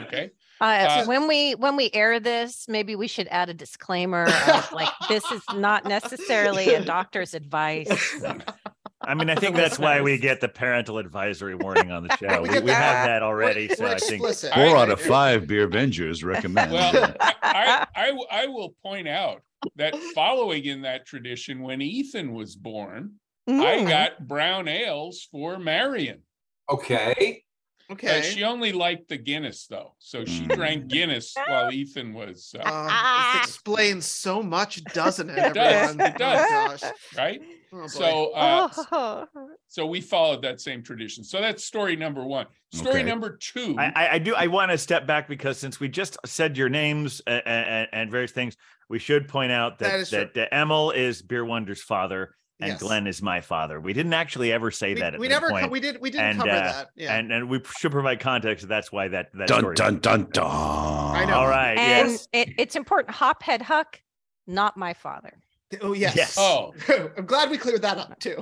S7: Okay.
S6: Uh,
S7: Uh,
S6: when we when we air this, maybe we should add a disclaimer of like this is not necessarily a doctor's advice.
S1: I mean, I think that's why we get the parental advisory warning on the show.
S5: We
S1: We, we have
S5: that.
S1: that already,
S5: We're-
S1: so
S5: we're
S1: I think
S5: explicit.
S4: Four out of five beer Avengers recommend.
S7: Well, I I will point out that following in that tradition, when Ethan was born, I
S6: Mm.
S7: got brown ales for Marion.
S3: Okay.
S7: Uh,
S5: okay.
S7: she only liked the Guinness though, so she
S4: Mm.
S7: drank Guinness while Ethan was uh,
S5: Uh, this explains so much, doesn't it?
S7: It does, it does.
S5: Oh, gosh.
S7: right.
S5: Oh.
S7: So uh,
S6: Oh.
S7: so we followed that same tradition. So that's story number one. Story
S4: Okay.
S7: number two.
S1: I, I, I do. I want to step back because since we just said your names and, and, and various things, we should point out
S5: That
S1: that
S5: is true.
S1: that, uh, Emil is Beer Wonder's father and
S5: Yes.
S1: Glenn is my father. We didn't actually ever say
S5: we,
S1: that. At
S5: we
S1: this
S5: never co- we did we didn't
S1: And,
S5: cover
S1: uh,
S5: that. Yeah.
S1: and and we should provide context. That's why that that
S4: dun
S1: story.
S4: dun dun dun.
S5: I know.
S1: All right.
S6: and
S1: yes.
S6: it, it's important. Hophead Huck, not my father.
S5: oh yes.
S1: Yes.
S7: oh,
S5: I'm glad we cleared that up too.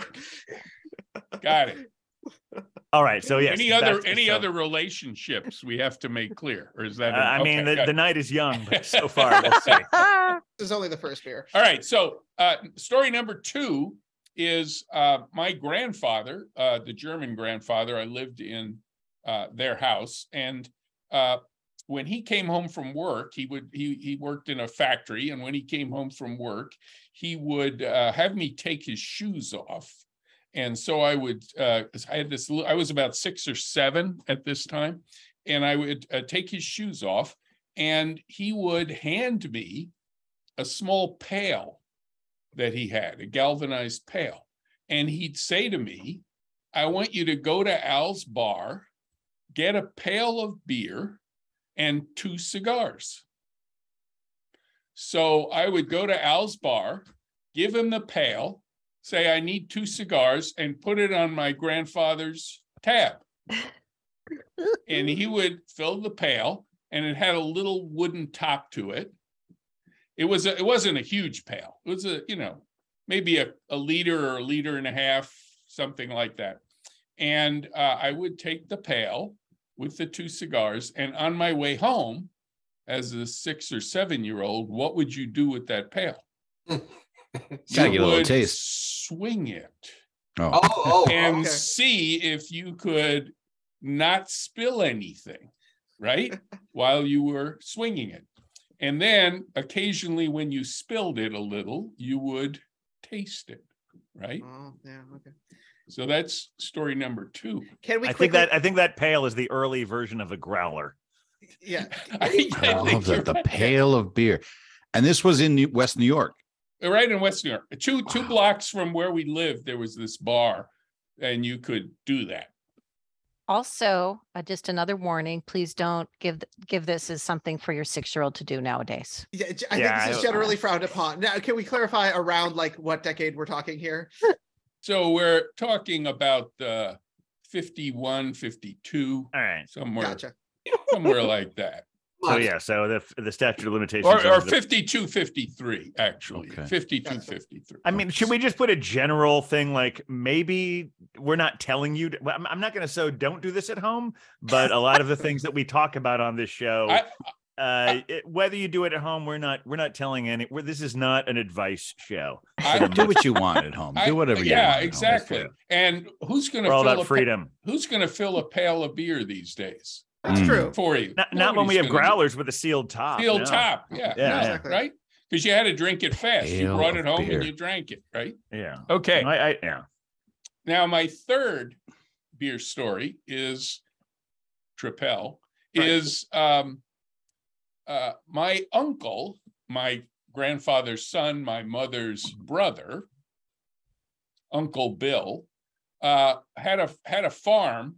S7: got it.
S1: All right. So yes.
S7: any other any
S1: so,
S7: other relationships we have to make clear, or is that?
S1: Uh,
S7: an-
S1: I mean, the, the night is young, but so far we'll see.
S5: This is only the first beer.
S7: All right. So, uh, story number two is uh, my grandfather, uh, the German grandfather. I lived in uh, their house. And uh, when he came home from work, he would he he worked in a factory, and when he came home from work, he would uh, have me take his shoes off. And so I would uh, I had this I was about six or seven at this time, and I would take his shoes off, and he would hand me a small pail that he had, a galvanized pail, and he'd say to me, "I want you to go to Al's bar." get a pail of beer and two cigars. So I would go to Al's bar, give him the pail, say, I need two cigars, and put it on my grandfather's tab. and he would fill the pail, and it had a little wooden top to it. It was a, it wasn't a huge pail. It was a, you know, maybe a, a liter or a liter and a half, something like that. And uh, I would take the pail with the two cigars. And on my way home, as a six or seven year old, what would you do with that pail?
S4: Gotta get a little
S7: would
S4: taste.
S7: Swing it
S4: Oh,
S3: Oh, oh,
S7: and
S5: okay.
S7: see if you could not spill anything, right? While you were swinging it. And then occasionally, when you spilled it a little, you would taste it, right?
S5: Oh, yeah, okay.
S7: So that's story number two.
S5: Can we
S1: I think that I think that pail is the early version of a growler.
S5: yeah.
S7: I,
S4: I
S7: I
S4: love that. The
S7: right.
S4: pail of beer. And this was in New- West New York.
S7: right in West New York, two two
S4: Wow.
S7: blocks from where we lived, there was this bar, and you could do that.
S6: Also, uh, just another warning, please don't give, give this as something for your six-year-old to do nowadays.
S5: Yeah, ge- I
S1: Yeah,
S5: think this
S1: I-
S5: is generally frowned upon. Now, can we clarify around like what decade we're talking here?
S7: So we're talking about uh, 51, 52,
S1: All right.
S7: somewhere
S5: Gotcha.
S7: somewhere like that.
S1: So yeah, so the the statute of limitations.
S7: Or, or
S1: is the-
S7: 52, 53, actually.
S4: Okay.
S7: 52, 53.
S1: I mean, should we just put a general thing like maybe we're not telling you? To, I'm, I'm not going to so don't do this at home, but a lot of the things that we talk about on this show,
S7: I-
S1: uh, it, whether you do it at home, we're not we're not telling any. We're, this is not an advice show.
S7: I-
S4: Do what you want at home.
S7: I-
S4: Do whatever you
S7: yeah,
S4: want. at
S7: exactly. And who's going to
S1: For all
S7: fill
S1: that
S7: a pa-
S1: freedom.
S7: who's going to fill a pail of beer these days
S5: That's
S4: Mm.
S5: true.
S7: for you?
S1: Not, not when we have
S7: Nobody's gonna do-
S1: growlers with a sealed top.
S7: Steel
S1: no.
S7: top. Yeah.
S1: Yeah,
S7: no,
S5: yeah.
S7: Right. Because you had to drink it fast. you brought it home
S4: beer.
S7: and you drank it. Right.
S1: Yeah.
S7: Okay.
S1: I, I yeah.
S7: Now, my third beer story is Tripel,
S5: Right.
S7: is um, uh, my uncle, my grandfather's son, my mother's brother, Uncle Bill, uh, had a had a farm,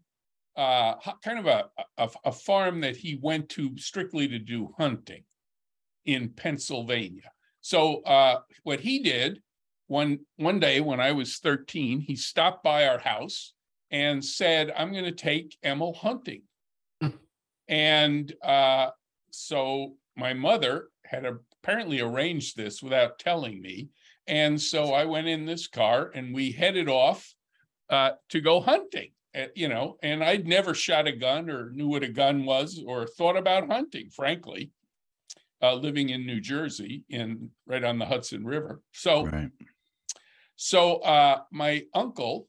S7: uh, kind of a, a a farm that he went to strictly to do hunting in Pennsylvania. So uh, what he did one one day when I was 13, he stopped by our house and said, I'm going to take Emil hunting. and uh, so my mother had apparently arranged this without telling me. And so I went in this car and we headed off uh, to go hunting. You know, and I'd never shot a gun or knew what a gun was or thought about hunting, frankly, uh, living in New Jersey in right on the Hudson River. So
S4: Right.
S7: so uh, my uncle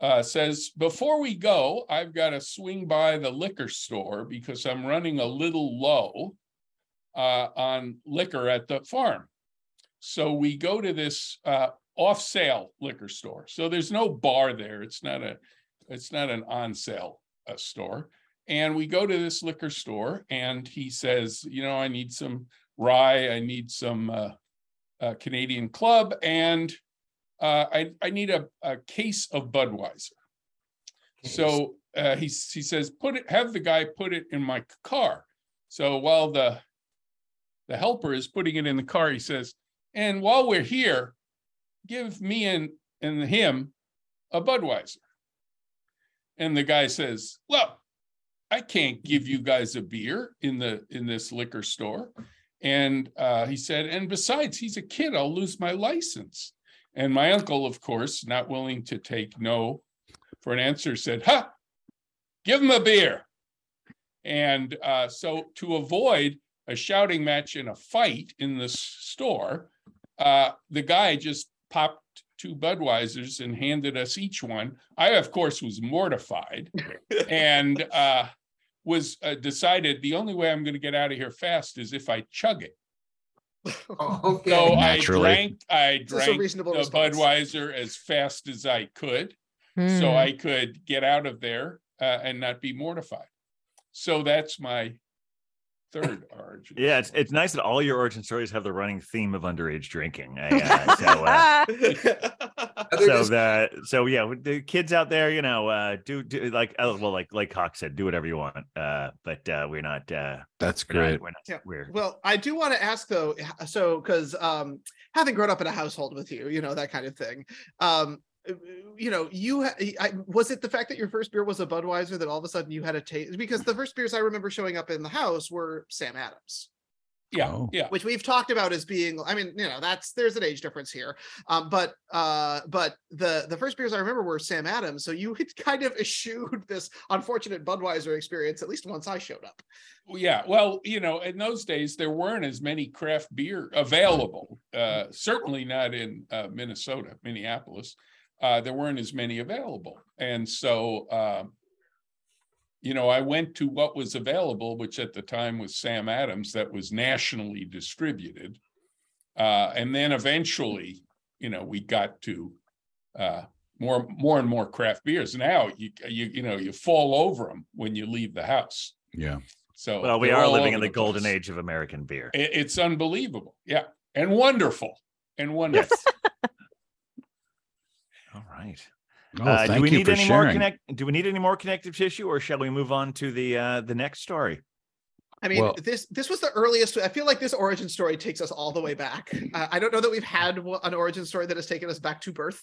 S7: uh, says, before we go, I've got to swing by the liquor store because I'm running a little low uh, on liquor at the farm. So we go to this uh, off sale liquor store. So there's no bar there. It's not a, it's not an on sale uh, store. And we go to this liquor store and he says, you know, I need some rye, I need some uh, uh, Canadian Club, and uh, I, I need a, a case of Budweiser. So uh, he, he says, put it, have the guy put it in my car. So while the, the helper is putting it in the car, he says, and while we're here, give me and, and him a Budweiser. And the guy says, well, I can't give you guys a beer in the, in this liquor store. And uh, he said, and besides, he's a kid, I'll lose my license. And my uncle, of course, not willing to take no for an answer, said, "Ha, give him a beer." And uh, so, to avoid a shouting match and a fight in the store, uh, the guy just popped two Budweisers and handed us each one. I, of course, was mortified and uh, was uh, decided the only way I'm going to get out of here fast is if I chug it.
S3: Oh, Okay.
S7: So I drank, I
S5: This a
S7: drank the
S5: response.
S7: Budweiser as fast as I could, so
S6: Hmm.
S7: I could get out of there uh, and not be mortified. So that's my third origin.
S1: Yeah, it's it's nice that all your origin stories have the running theme of underage drinking. Uh, so, uh, so
S3: dis-
S1: that so yeah, the kids out there, you know, uh, do do like uh, well, like like Hawk said, do whatever you want. Uh, but uh, we're not. Uh,
S4: That's
S1: we're not,
S4: great.
S1: we're not.
S5: Yeah.
S1: We're
S5: Well, I do want to ask though, so because um, having grown up in a household with you, you know that kind of thing. Um, you know, you ha- I, was it the fact that your first beer was a Budweiser that all of a sudden you had a taste because the first beers I remember showing up in the house were Sam Adams.
S7: Yeah,
S4: Oh.
S7: yeah.
S5: which we've talked about as being i mean you know that's there's an age difference here um but uh but the the first beers i remember were sam adams so you had kind of eschewed this unfortunate budweiser experience at least once i showed up
S7: Well, Yeah, well, you know, in those days there weren't as many craft beer available. Uh, certainly not in uh, Minnesota, Minneapolis. Uh, there weren't as many available, and so um, you know, I went to what was available, which at the time was Sam Adams, that was nationally distributed, uh, and then eventually, you know, we got to uh, more more and more craft beers. Now you you you know you fall over them when you leave the house.
S4: Yeah.
S7: So
S1: well, we
S7: they're
S1: living in
S7: over
S1: the golden
S7: place.
S1: age of American beer.
S7: It- it's unbelievable. Yeah. And wonderful. And wonderful.
S1: All right.
S4: Oh,
S1: uh, do we
S4: you
S1: need
S4: for
S1: any more connect? Do we need any more connective tissue, or shall we move on to the uh, the next story?
S5: i mean
S4: Well-
S5: this this was the earliest i feel like this origin story takes us all the way back uh, i don't know that we've had an origin story that has taken us back to birth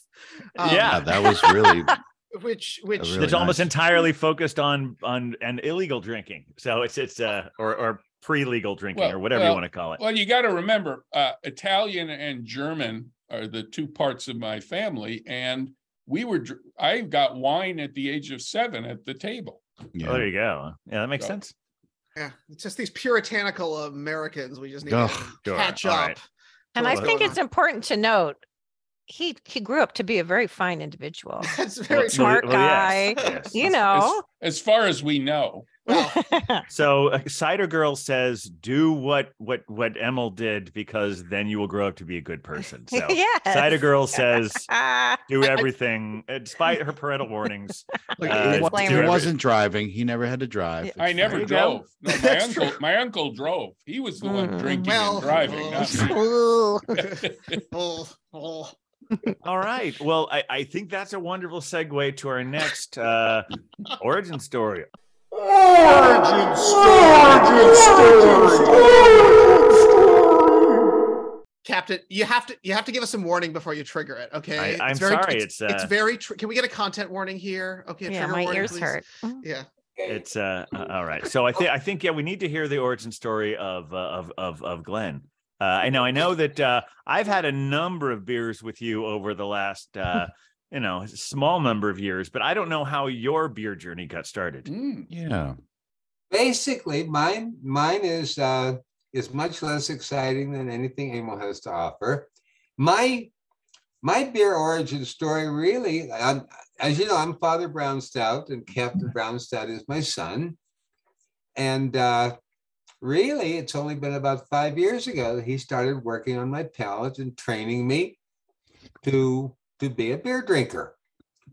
S5: Um,
S1: Yeah.
S4: Yeah, that was really
S5: which which
S4: really
S1: it's almost entirely focused on on and illegal drinking. So it's it's uh or or pre-legal drinking
S7: Well,
S1: or whatever you want to call it.
S7: Well, you got to remember, uh, Italian and German are the two parts of my family, and we were. I got wine at the age of seven at the table.
S1: Oh, there you go. Yeah, that makes
S7: So-
S1: sense.
S5: yeah it's just these puritanical americans we just need
S4: Ugh,
S5: to catch
S1: All
S5: up
S1: right.
S6: And I think
S5: going
S6: it's important to note he he grew up to be a very fine individual.
S5: that's very
S1: Well,
S6: smart
S1: well,
S6: guy,
S1: yes.
S6: You
S7: As,
S6: know.
S7: as far as we know,
S5: well
S1: So uh, Cider Girl says, "Do what what what Emil did because then you will grow up to be a good person." So
S6: yes.
S1: Cider Girl says, "Do everything uh, despite her parental warnings."
S4: Like,
S1: Uh,
S4: he, wa- he wasn't driving. He never had to drive.
S6: Yeah.
S4: It's
S7: I never
S1: you
S7: drove. No, my uncle,
S5: true.
S7: my uncle drove. He was the one
S6: Mm.
S7: drinking
S5: Well,
S7: and driving.
S5: uh,
S7: not me.
S6: ooh.
S5: oh, oh.
S1: All right. Well, I, I think that's a wonderful segue to our next uh, origin story.
S2: Origin story. Origin story.
S5: Captain, you have to you have to give us some warning before you trigger it. Okay,
S1: I- I'm
S5: very,
S1: sorry,
S5: It's,
S1: it's,
S5: it's
S1: uh,
S5: very. Tr- Can we get a content warning here? Okay,
S6: yeah, my
S5: warning,
S6: ears
S5: please.
S6: hurt.
S5: Yeah,
S1: It's uh, uh, all right. So I think I think yeah, we need to hear the origin story of uh, of of of Glenn. Uh, I know I know that uh, I've had a number of beers with you over the last uh, you know small number of years, but I don't know how your beer journey got started.
S7: Mm.
S4: Yeah.
S3: Basically, mine mine is uh, is much less exciting than anything Emil has to offer. My my beer origin story really, um, as you know, I'm Father Brown Stout, and Captain Brown Stout is my son. And uh, really, it's only been about five years ago that he started working on my palate and training me to to be a beer drinker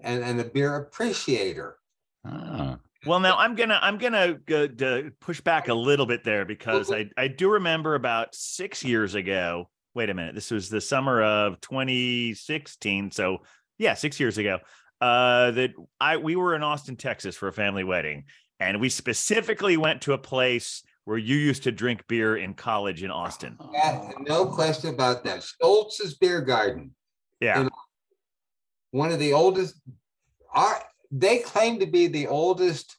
S3: and, and a beer appreciator.
S4: Ah,
S1: Well, now I'm gonna I'm gonna go, to push back a little bit there because I I do remember about six years ago. Wait a minute, this was the summer of 2016. So yeah, six years ago. Uh, that I we were in Austin, Texas, for a family wedding, and we specifically went to a place where you used to drink beer in college in Austin.
S3: Yeah, no question about that. Stoltz's Beer Garden,
S1: Yeah,
S3: And- one of the oldest, are they claim to be the oldest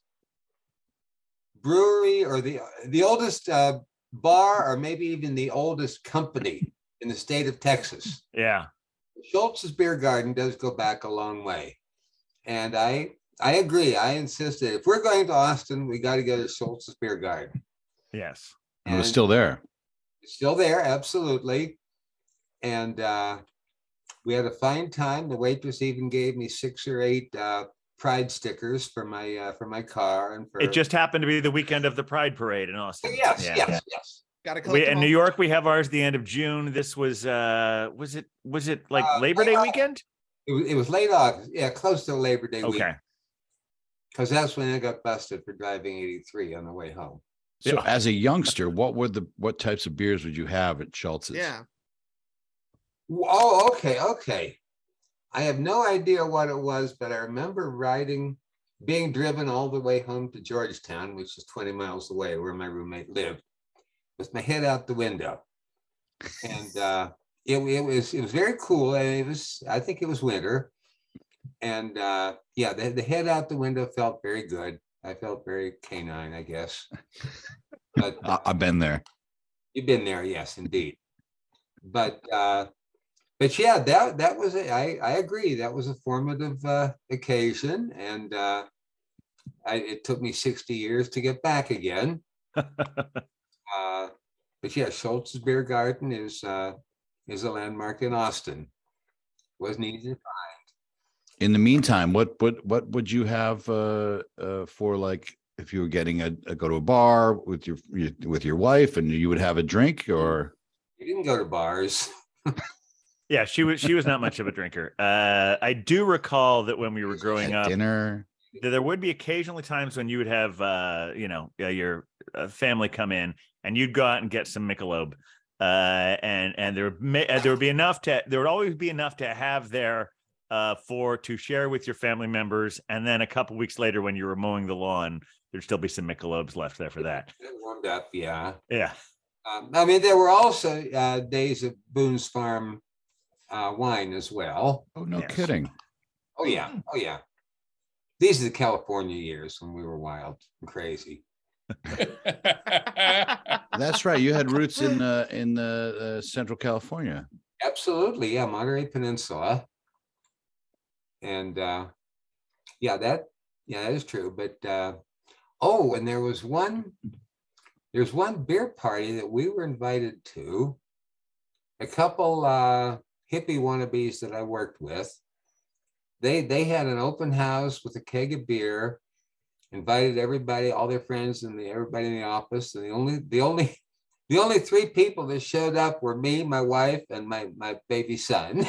S3: brewery or the the oldest uh, bar or maybe even the oldest company in the state of Texas.
S1: yeah.
S3: Schultz's Beer Garden does go back a long way, and I I agree. I insist that if we're going to Austin, we got to go to Schultz's Beer Garden.
S1: Yes.
S4: it was
S3: And-
S4: still there.
S3: It's still there, absolutely. And uh, we had a fine time. The waitress even gave me six or eight uh, pride stickers for my uh, for my car and for
S1: It just happened to be the weekend of the Pride Parade in Austin.
S3: yes,
S1: Yeah.
S3: yes, yes.
S5: Got to
S1: We, in New York, we have ours the end of June. This was uh was it was it like
S3: Uh,
S1: Labor Day weekend?
S3: It was, it was late August, yeah, close to Labor Day week,
S1: Okay.
S3: because that's when I got busted for driving 83 on the way home.
S4: So
S1: Yeah.
S4: as a youngster, what would the what types of beers would you have at Schultz's?
S5: Yeah.
S3: Oh, okay, okay. I have no idea what it was, but I remember riding, being driven all the way home to Georgetown, which is 20 miles away where my roommate lived, with my head out the window. And uh, it, it was it was very cool. And it was I think it was winter. And uh, yeah, the, the head out the window felt very good. I felt very canine, I guess. But
S4: I, I've been there.
S3: You've been there, yes, indeed. But uh, but yeah, that that was it. I I agree. That was a formative uh, occasion, and uh, I, it took me sixty years to get back again. uh, but yeah, Schultz's Beer Garden is uh, is a landmark in Austin. Wasn't easy. to find.
S4: In the meantime, what what what would you have uh, uh, for like if you were getting a, a go to a bar with your, your with your wife and you would have a drink or
S3: You didn't go to bars.
S1: Yeah, she was she was not much of a drinker. Uh I do recall that when we were growing
S4: at
S1: up,
S4: dinner?
S1: there would be occasionally times when you would have uh you know uh, your uh, family come in and you'd go out and get some Michelob uh and and there would uh, there would be enough to there would always be enough to have there uh for to share with your family members and then a couple weeks later when you were mowing the lawn there'd still be some Michelobs left there for that
S3: It warmed up, yeah.
S1: yeah
S3: Um, I mean, there were also uh, days at Boone's Farm uh, wine as well.
S4: Oh no
S1: Yes.
S4: kidding.
S3: Oh yeah, oh yeah. These are the California years when we were wild and crazy.
S4: That's right. You had roots in uh, in uh, uh, Central California.
S3: Absolutely, yeah, Monterey Peninsula. And uh, yeah, that yeah, that is true. But uh, oh, and there was one, there's one beer party that we were invited to. A couple uh, hippie wannabes that I worked with. They they had an open house with a keg of beer, invited everybody, all their friends, and the, everybody in the office. And the only the only the only three people that showed up were me, my wife, and my my baby son.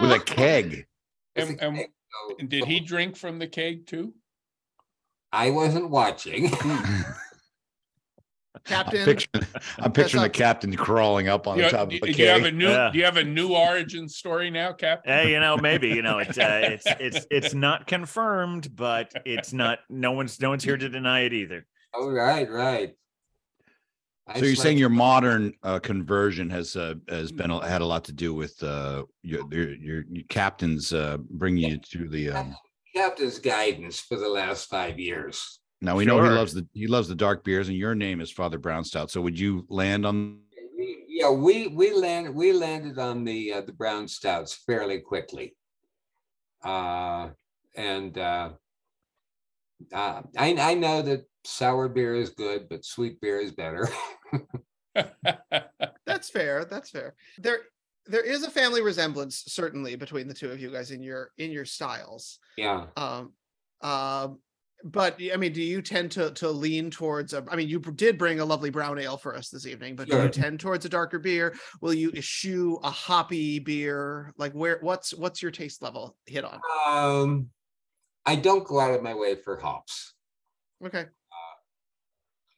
S4: With a keg.
S7: And-
S3: a
S7: and-
S3: keg, so-
S7: And did he drink from the keg too?
S3: I wasn't watching.
S4: I'm
S5: Captain.
S4: picturing, I'm picturing the captain crawling up on
S7: Do
S4: the
S7: you,
S4: top of
S7: the
S4: do
S7: you have a new
S1: Yeah.
S7: do you have a new origin story now, Captain?
S1: Hey, you know, maybe you know it's uh, it's it's it's not confirmed, but it's not. No one's no one's here to deny it either.
S3: oh, right, right. I
S4: So you're
S3: slept-
S4: saying your modern uh, conversion has uh, has been had a lot to do with uh, your, your your your captains uh, bringing you to the. Um,
S3: captain's guidance for the last five years.
S4: Now we know he loves the he loves the dark beers, and your name is Father Brown Stout. So would you land on?
S3: Yeah, we we landed we landed on the uh, the brown stouts fairly quickly. Uh, and uh, uh, I I know that sour beer is good, but sweet beer is better.
S5: That's fair. That's fair. There there is a family resemblance certainly between the two of you guys in your in your styles.
S3: yeah.
S5: Um um but I mean, do you tend to to lean towards? A, I mean, you did bring a lovely brown ale for us this evening, but do you tend towards a darker beer? Will you eschew a hoppy beer? Like, where? What's what's your taste level hit on?
S3: Um, I don't go out of my way for hops.
S5: Okay,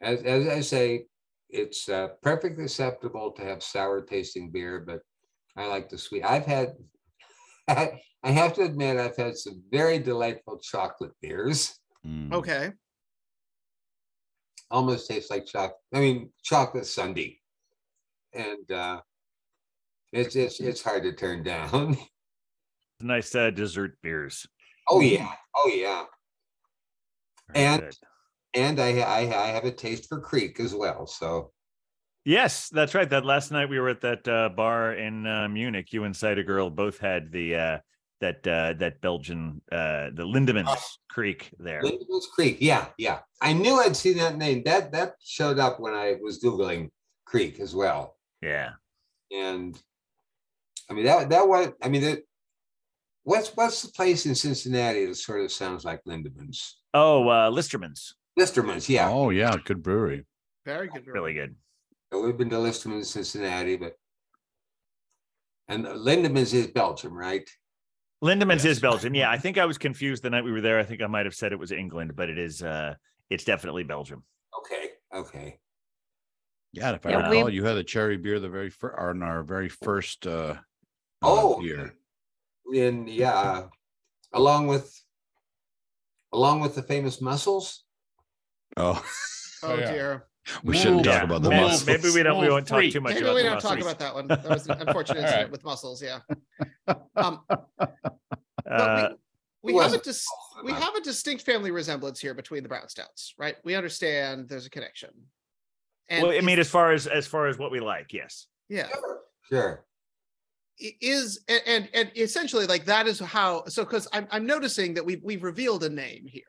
S3: As as I say, it's uh, perfectly acceptable to have sour tasting beer, but I like the sweet. I've had, I have to admit, I've had some very delightful chocolate beers.
S4: Mm.
S5: okay.
S3: Almost tastes like chocolate. I mean, chocolate sundae, and uh, it's it's it's hard to turn down.
S1: Nice uh, dessert beers.
S3: Oh yeah, oh yeah.
S1: Very
S3: And-
S1: good.
S3: And I I, I have a taste for Kriek as well. So
S1: yes, that's right. That last night we were at that uh, bar in uh, Munich. You and Cider Girl both had the uh, that uh, that Belgian uh, the Lindemans Kriek there.
S3: Lindemans Kriek, yeah, yeah. I knew I'd seen that name. That that showed up when I was googling Kriek as well.
S1: Yeah.
S3: And I mean that that was I mean that what's what's the place in Cincinnati that sort of sounds like Lindemans?
S1: Oh, uh, Listermann's
S3: Listermann's, yeah.
S4: Oh, yeah, good brewery.
S5: Very good.
S1: really good.
S3: We've been to Listermann's in Cincinnati, but and Lindemans is Belgium, right?
S1: Lindemans
S4: Yes.
S1: is Belgium. Yeah, I think I was confused the night we were there. I think I might have said it was England, but it is. uh It's definitely Belgium.
S3: Okay, okay.
S4: Yeah, if I
S6: Yeah, we-
S4: recall, you had a cherry beer the very first, on our very first, uh. uh,
S3: Oh,
S4: Year.
S3: in yeah, along with along with the famous mussels.
S4: Oh,
S5: Oh
S7: yeah.
S5: dear.
S4: We shouldn't
S7: Move.
S4: talk
S1: Yeah,
S4: about the
S1: maybe-
S4: muscles.
S1: Maybe we don't. We
S7: Move
S1: won't talk too much
S5: Maybe
S1: about
S5: we don't talk about that one. That was an unfortunate incident
S7: right.
S5: with muscles. Yeah. Um,
S1: Uh,
S5: but we,
S3: Who
S5: we have a dis- we have a distinct family resemblance here between the brown stouts, right? We understand there's a connection. And
S1: well, I mean, as far as as far as what we like, yes.
S5: yeah,
S3: Sure.
S5: i- is and, and and essentially like that is how so because I'm I'm noticing that we've we've revealed a name here.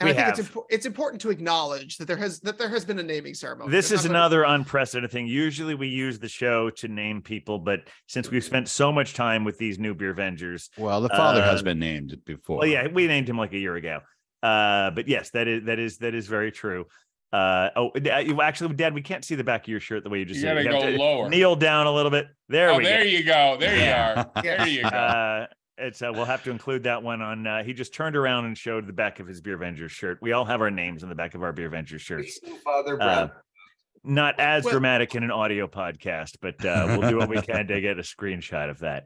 S5: And
S1: We
S5: I think it's impo- it's important to acknowledge that there has that there has been a naming ceremony.
S1: This
S5: There's
S1: is
S5: not gonna-
S1: another unprecedented thing. Usually we use the show to name people, but since we've spent so much time with these new beer vengers,
S4: Well, the father has
S1: Uh,
S4: been named before.
S1: well, yeah, we named him like a year ago. Uh, but yes, that is that is that is very true. Uh, oh, d- uh, you- actually, Dad, we can't see the back of your shirt the way you just
S7: You
S1: said
S7: gotta
S1: have
S7: go
S1: to
S7: lower.
S1: Kneel down a little bit. There
S7: Oh,
S1: we
S7: there
S1: go.
S7: you go. There you
S1: Yeah.
S7: are. There you go.
S1: Uh, it's uh, we'll have to include that one on. Uh, he just turned around and showed the back of his Beer Vengers shirt. We all have our names on the back of our Beer Vengers shirts.
S3: Father
S1: Uh,
S3: Brown.
S1: Not as dramatic in an audio podcast, but uh, we'll do what we can to get a screenshot of that.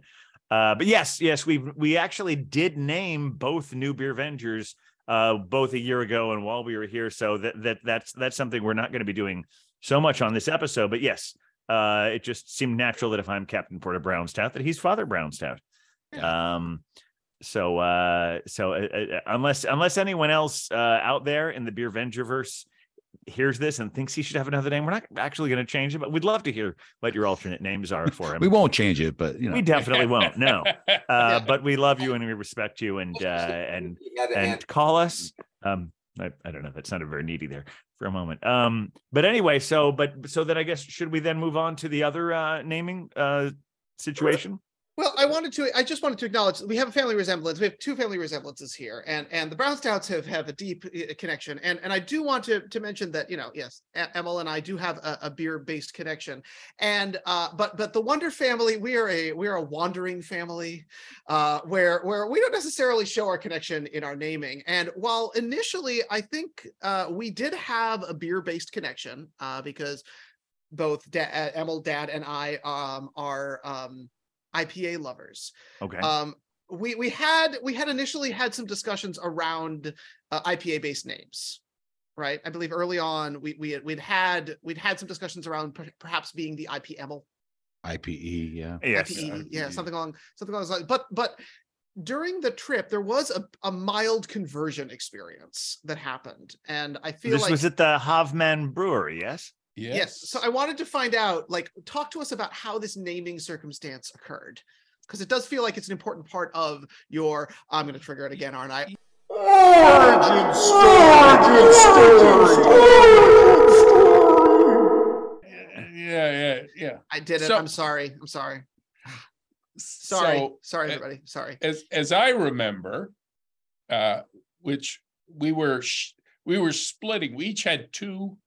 S1: Uh, but yes, yes, we we actually did name both new Beer Vengers uh, both a year ago and while we were here. So that that that's that's something we're not going to be doing so much on this episode. But yes, uh, it just seemed natural that if I'm Captain Porter Brown Stout, that he's Father Brown Stout. Um, so uh, so uh, uh, unless unless anyone else uh, out there in the Beer Vengerverse hears this and thinks he should have another name, we're not actually going to change it, but we'd love to hear what your alternate names are for him.
S4: We won't change it, but you know,
S1: We definitely won't. No, uh,
S5: Yeah.
S1: but we love you and we respect you and uh, and
S3: He had to
S1: and call us. Um, I, I don't know. That sounded very needy there for a moment. Um, but anyway, so but so then I guess should we then move on to the other uh, naming uh, situation?
S5: Well, I wanted to. I just wanted to acknowledge we have a family resemblance. We have two family resemblances here, and and the Brown Stouts have have a deep uh, connection. And and I do want to to mention that you know yes, Emil and I do have a, a beer based connection. And uh, but but the Wonder family, we are a we are a wandering family, uh, where where we don't necessarily show our connection in our naming. And while initially I think uh, we did have a beer based connection, uh, because both da- uh, Emil, Dad, and I um, are um, IPA lovers.
S1: Okay.
S5: Um, we we had we had initially had some discussions around uh, IPA based names, right? I believe early on we we had, we'd had we'd had some discussions around per- perhaps being the IPML,
S4: IPE, yeah.
S1: yes.
S5: IPE, yeah,
S7: IPE.
S5: something along something along those lines. But but during the trip there was a, a mild conversion experience that happened, and I feel
S1: This
S5: like
S1: was at the Havman Brewery. Yes.
S5: Yes. So I wanted to find out, like, talk to us about how this naming circumstance occurred. Because it does feel like it's an important part of your I'm gonna trigger it again, aren't I?
S2: Origin story. Origin story.
S7: yeah, yeah, yeah.
S5: I did it.
S7: So-
S5: I'm sorry. I'm sorry. Sorry.
S7: So,
S5: sorry, everybody. Sorry.
S7: as as I remember, uh, which we were sh- we were splitting. We each had two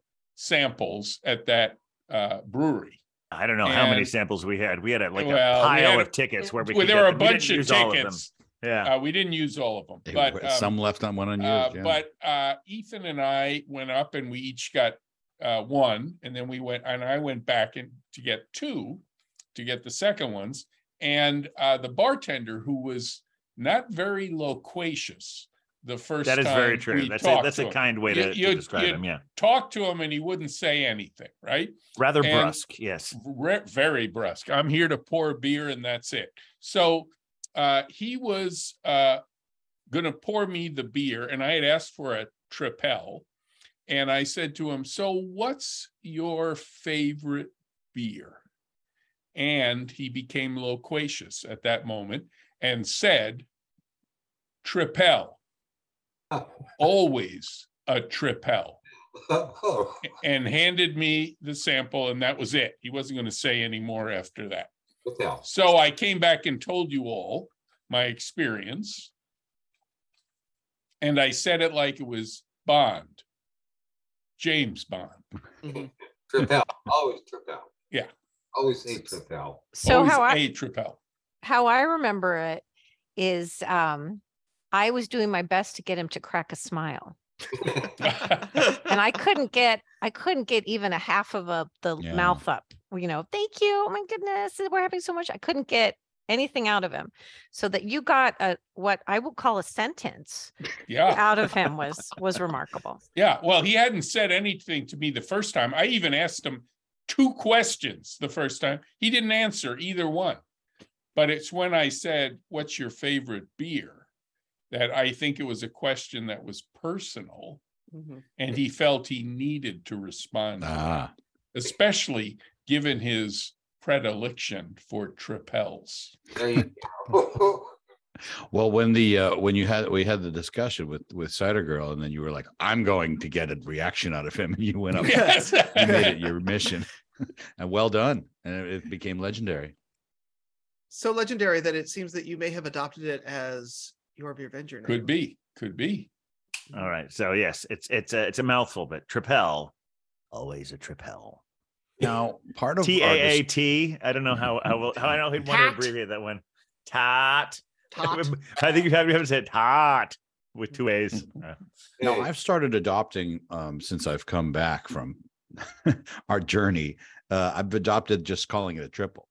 S7: samples at that uh, brewery.
S1: I don't know how many samples we had. We had a, like
S7: Well,
S1: a pile
S7: had-
S1: of tickets where we
S7: Well,
S1: could
S7: there
S1: get
S7: were a
S1: them.
S7: Bunch of
S1: use all
S7: tickets.
S1: Yeah.
S7: Uh, we didn't use all of them,
S4: They
S7: but
S4: were-
S7: um,
S4: some left on one unused.
S7: Uh,
S4: yeah.
S7: But uh, Ethan and I went up and we each got uh, one, and then we went and I went back and to get two, to get the second ones. And uh, the bartender, who was not very loquacious, the first
S1: that is very true. That's a, that's
S7: to
S1: a
S7: him.
S1: kind way
S7: You-
S1: to, to describe
S7: you-
S1: him. Yeah.
S7: talk to him and he wouldn't say anything, right?
S1: Rather
S7: and-
S1: brusque. Yes.
S7: Re- very brusque. I'm here to pour beer and that's it. So uh, he was uh, going to pour me the beer, and I had asked for a Tripel, and I said to him, "So, what's your favorite beer?" And he became loquacious at that moment and said, "Tripel, always a Tripel." And handed me the sample, and that was it. He wasn't going to say any more after that.
S3: what?
S7: So I came back and told you all my experience. And I said it like it was Bond, James Bond.
S5: Mhm.
S3: Tripel, always Tripel.
S7: Yeah.
S3: Always say Tripel.
S6: So
S7: Always
S6: how I
S7: a Tripel.
S6: how I remember it is um I was doing my best to get him to crack a smile. And I couldn't get I couldn't get even a half of a the
S4: Yeah.
S6: mouth up. You know, thank you. Oh my goodness, we're having so much. I couldn't get anything out of him. So that you got a what I will call a sentence
S7: Yeah,
S6: out of him was was remarkable.
S7: yeah. Well, he hadn't said anything to me the first time. I even asked him two questions the first time. He didn't answer either one. But it's when I said, What's your favorite beer? That I think it was a question that was personal.
S5: Mhm.
S7: And he felt he needed to respond, to it,
S4: Ah,
S7: especially given his predilection for tripels.
S3: There you go.
S4: well, when the uh when you had we had the discussion with with Cider Girl, and then you were like, I'm going to get a reaction out of him, and you went up,
S7: Yes.
S4: you made it your mission. and well done. And it it became legendary.
S5: So legendary that it seems that you may have adopted it as your beer Avenger.
S7: Could be, could be.
S1: All right. So yes, it's it's a it's a mouthful, but Tripel, always a Tripel.
S4: Now, part of
S1: T
S4: our
S1: A A
S4: dis-
S1: T. I don't know how how, will- how I know he'd want to abbreviate that one. Tat.
S5: Tot.
S1: I think you have you haven't said tot with two A's. Uh,
S4: No, I've started adopting um since I've come back from our journey. Uh I've adopted just calling it a triple.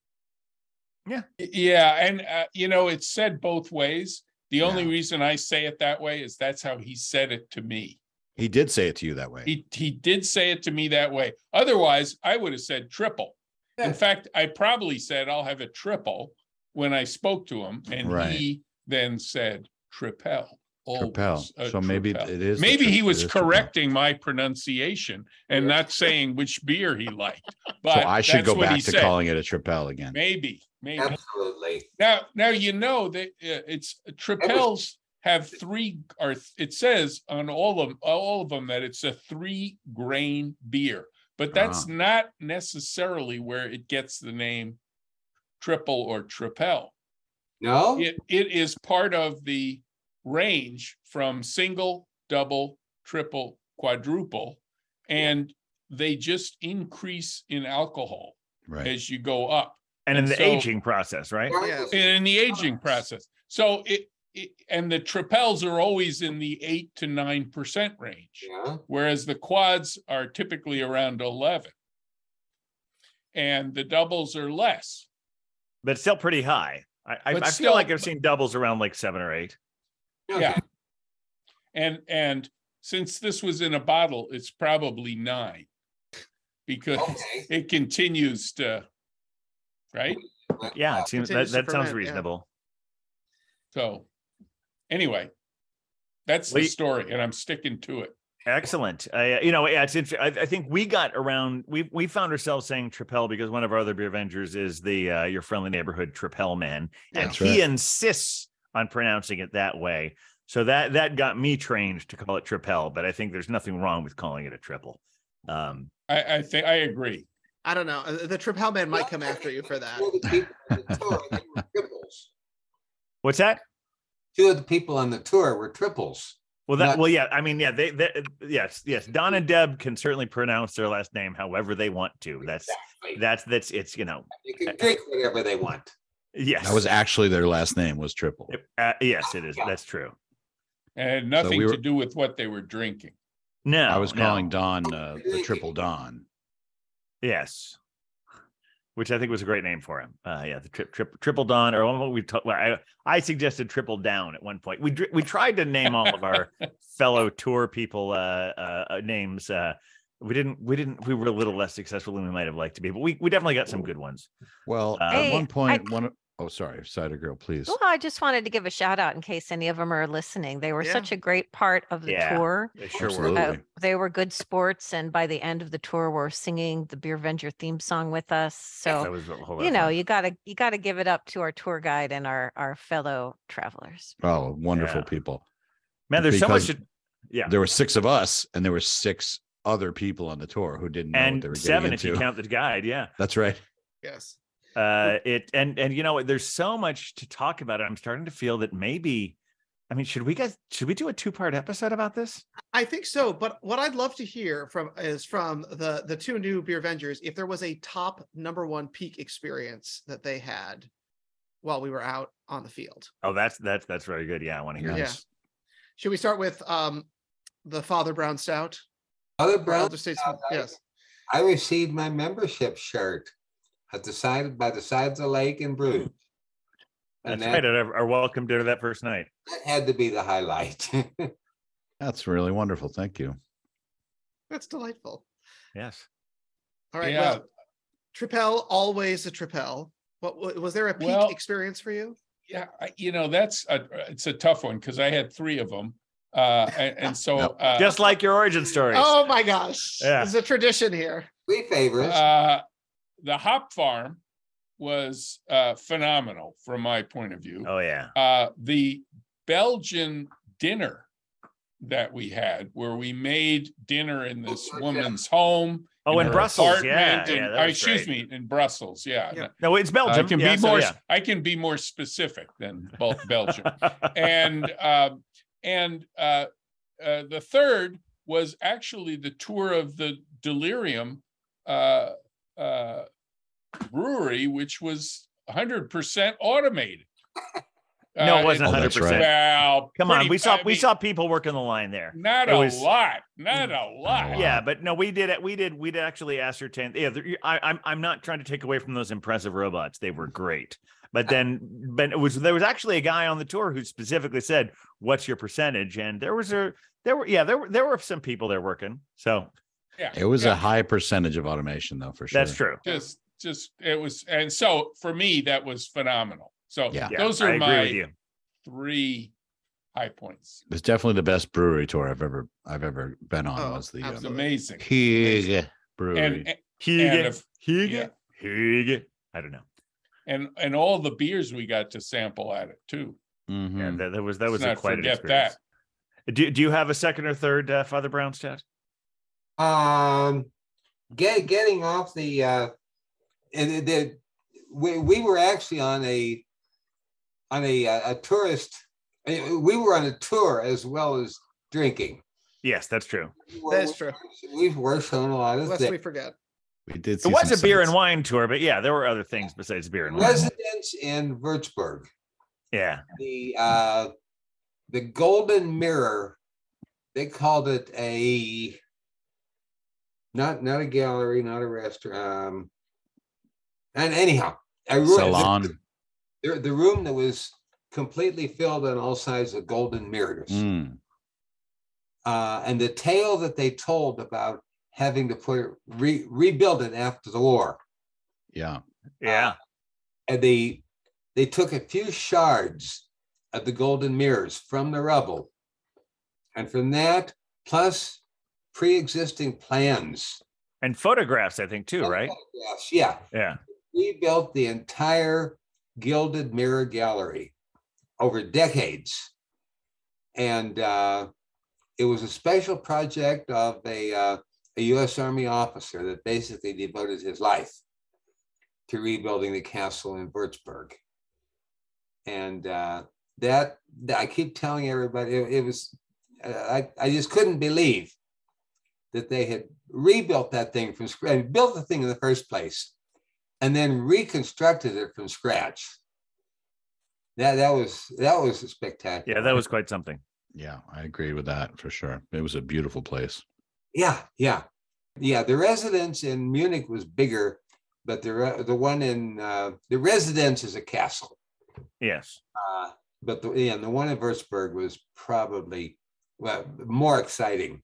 S7: Yeah. Yeah, and uh, you know, it's said both ways. The only reason I say it that way is that's how he said it to me.
S4: He did say it to you that way.
S7: He he did say it to me that way. Otherwise, I would have said triple.
S3: Yeah.
S7: In fact, I probably said I'll have a triple when I spoke to him, and
S4: Right.
S7: he then said tripel.
S4: Tripel. So maybe
S7: tripel.
S4: it is.
S7: Maybe
S4: tri-
S7: he was
S4: is tripel.
S7: correcting my pronunciation and not saying which beer he liked.
S4: So
S7: But
S4: I should go back to
S7: said.
S4: calling it a tripel again.
S7: Maybe, maybe.
S3: Absolutely.
S7: Now, now you know that uh, it's tripels have three, or it says on all of all of them that it's a three grain beer, but that's
S4: Ah.
S7: not necessarily where it gets the name triple or tripel.
S3: No?
S7: It it is part of the range from single, double, triple, quadruple, and they just increase in alcohol
S4: Right.
S7: as you go up
S1: and in
S7: And
S1: the
S7: so-
S1: aging process, right?
S5: Yeah.
S7: in the aging process. So it, it and the tripels are always in the eight to nine percent range,
S3: Yeah.
S7: whereas the quads are typically around eleven. And the doubles are less.
S1: But still pretty high. I I,
S7: But
S1: I
S7: still-
S1: feel like I've seen doubles around like seven or eight.
S7: Yeah. And and since this was in a bottle, it's probably nine. Because
S3: Okay.
S7: it continues to, right?
S1: Yeah, it seems that, that sounds
S5: ferment, yeah.
S1: reasonable.
S7: So anyway, that's
S1: Well,
S7: the story, and I'm sticking to it.
S1: Excellent. I, you know, yeah, it's int- I, I think we got around. We we found ourselves saying Tripel because one of our other beer Avengers is the uh, your friendly neighborhood Tripel man, and
S4: That's
S1: he
S4: right.
S1: insists on pronouncing it that way. So that that got me trained to call it Tripel, but I think there's nothing wrong with calling it a triple. Um,
S7: I, I think I agree.
S5: I don't know. Uh, The Trip Hellman might come after you for that.
S3: Two of the people on the tour, they were triples.
S1: what's that?
S3: Two of the people on the tour were triples.
S1: Well, that
S3: Not-
S1: well, yeah. I mean, yeah. They, they yes, yes. Don and Deb can certainly pronounce their last name however they want to. That's
S3: Exactly.
S1: that's that's it's you know
S3: You can drink whatever they want.
S1: yes.
S4: That was actually their last name was triple.
S1: uh, yes, it is. That's true.
S7: And had nothing
S4: we
S7: to do with what they were drinking.
S1: No,
S4: I was
S1: no.
S4: calling Don uh, the triple Don.
S1: Yes. Which I think was a great name for him. Uh, yeah, the trip, trip, triple dawn, or what we talked. Well, I, I suggested triple down at one point. We dr- we tried to name all of our fellow tour people uh, uh, uh, names. Uh, we didn't. We didn't. We were a little less successful than we might have liked to be, but we we definitely got some good ones.
S4: Well,
S1: Uh,
S4: at
S6: Hey,
S4: one
S6: I-
S4: point, one. Oh, sorry, cider girl, please.
S6: Well, I just wanted to give a shout out in case any of them are listening. They were
S5: Yeah.
S6: such a great part of the
S1: Yeah.
S6: tour.
S1: They sure
S4: Absolutely.
S1: were.
S6: Uh, they were good sports, and by the end of the tour, were singing the Beer Venger theme song with us.
S1: That
S6: So
S1: was whole
S6: you know,
S1: fun.
S6: you gotta you gotta give it up to our tour guide and our our fellow travelers.
S4: Oh, wonderful
S1: Yeah.
S4: people.
S1: man, there's so much. To, yeah,
S4: There were six of us, and there were six other people on the tour who didn't know what they
S1: and
S4: were
S1: seven
S4: getting
S1: if you count the guide. Yeah.
S4: That's right.
S5: Yes.
S1: Uh, it and and you know? There's so much to talk about. I'm starting to feel that maybe. I mean, should we guys should we do a two part episode about this?
S5: I think so, but what I'd love to hear from is from the the two new beer Avengers if there was a top number one peak experience that they had while we were out on the field.
S1: Oh, that's that's that's very good. Yeah, I want to hear
S5: Yeah.
S1: this.
S5: Should we start with um the Father Brown Stout?
S3: Other
S5: Or
S3: brown,
S5: Elder Statesman?
S3: I-
S5: Yes.
S3: I received my membership shirt at the side by the sides of the lake in Bruges. And
S1: That's
S3: that,
S1: right. At our, our welcome dinner that first night.
S3: that had to be the highlight.
S4: That's really wonderful. Thank you.
S5: That's delightful.
S1: Yes.
S5: All right.
S7: Yeah.
S5: Well, Tripel, always a Tripel. What was there a peak
S7: Well-
S5: experience for you?
S7: Yeah, you know, that's a, it's a tough one because I had three of them. Uh, and, and so, uh,
S1: Just like your origin story.
S5: Oh my gosh.
S1: Yeah.
S5: There's a tradition here.
S3: Three favorites.
S7: uh, the hop farm was uh, phenomenal from my point of view.
S1: Oh yeah.
S7: Uh, the Belgian dinner that we had, where we made dinner in this
S3: yeah.
S7: woman's home.
S1: Oh, in
S7: her
S1: Brussels. Yeah.
S7: apartment,
S1: yeah
S7: and-
S1: that
S7: uh, excuse
S1: great.
S7: me, in Brussels. Yeah.
S5: Yeah.
S1: No, it's Belgium.
S7: I can
S1: yeah,
S7: be
S1: so
S7: more.
S1: yeah.
S7: I can be more specific than both Belgium. and um, and uh, uh, the third was actually the tour of the Delirium uh, uh, brewery, which was 100% automated.
S1: no,
S7: Uh,
S1: it wasn't
S4: Oh,
S1: 100.
S4: that's
S1: percent
S4: right.
S7: Well,
S1: Come on,
S7: pretty-
S1: we saw
S7: I
S1: we
S7: mean,
S1: saw people working the line there.
S7: not
S1: it
S7: a
S1: was-
S7: lot, not a lot.
S1: Yeah, but no, we did it. We did. We did actually ascertain. Yeah, there- I, I'm. I'm not trying to take away from those impressive robots. They were great. But then, but it was there was actually a guy on the tour who specifically said, "What's your percentage?" And there was a there were yeah there were there were some people there working. So
S7: Yeah,
S4: It was
S7: yeah.
S4: a high percentage of automation, though, for sure.
S1: that's true.
S7: just just it was and so for me that was phenomenal so
S4: Yeah.
S1: Yeah,
S7: those are my three high points
S4: It was definitely the best brewery tour I've ever I've ever been on.
S5: Oh,
S4: was the um,
S7: amazing
S4: Huyghe brewery.
S7: and and-
S1: Huyghe,
S7: if-
S1: Huyghe,
S7: yeah.
S1: Huyghe. I don't know.
S7: and and all the beers we got to sample at it too
S4: Mhm.
S1: Yeah, that, that was that
S7: Let's
S1: was a
S7: not
S1: quite an
S7: forget
S1: experience. Do, do you have a second or third uh, Father Brown stat?
S3: Um, get, getting off the, uh, and it- we, we were actually on a, on a, uh, a tourist, we were on a tour as well as drinking.
S1: Yes, that's true.
S3: We were-
S5: That is true.
S3: we've worked on a lot of
S5: Lest we
S3: things.
S5: forget.
S4: we did.
S1: It was
S4: some
S1: a beer and wine tour, but yeah, there were other things besides beer and wine.
S3: Residents in Würzburg,
S1: Yeah.
S3: the, uh, the Golden Mirror, they called it a, not, not a gallery, not a restaurant, um, and anyhow, a room,
S4: Salon.
S3: the, the room that was completely filled on all sides with golden mirrors.
S4: Mm.
S3: Uh, and the tale that they told about having to put it, re, rebuild it after the war.
S4: Yeah.
S1: Yeah.
S3: And they, they took a few shards of the golden mirrors from the rubble. And from that, plus pre-existing plans.
S1: And photographs, I think, too, right?
S3: Yes, yeah.
S1: Yeah.
S3: Rebuilt the entire Gilded Mirror Gallery over decades. And uh, it was a special project of a, uh, a US Army officer that basically devoted his life to rebuilding the castle in Würzburg. And uh, that, I keep telling everybody, it, it was, uh, I, I just couldn't believe that they had rebuilt that thing from scratch, built the thing in the first place and then reconstructed it from scratch. That that was that was spectacular.
S1: Yeah, that was quite something.
S4: Yeah. I agree with that for sure. It was a beautiful place.
S3: yeah, yeah, yeah. The residence in Munich was bigger, but the the one in uh, the residence is a castle.
S1: Yes.
S3: Uh, but the yeah, the one in Würzburg was probably well more exciting,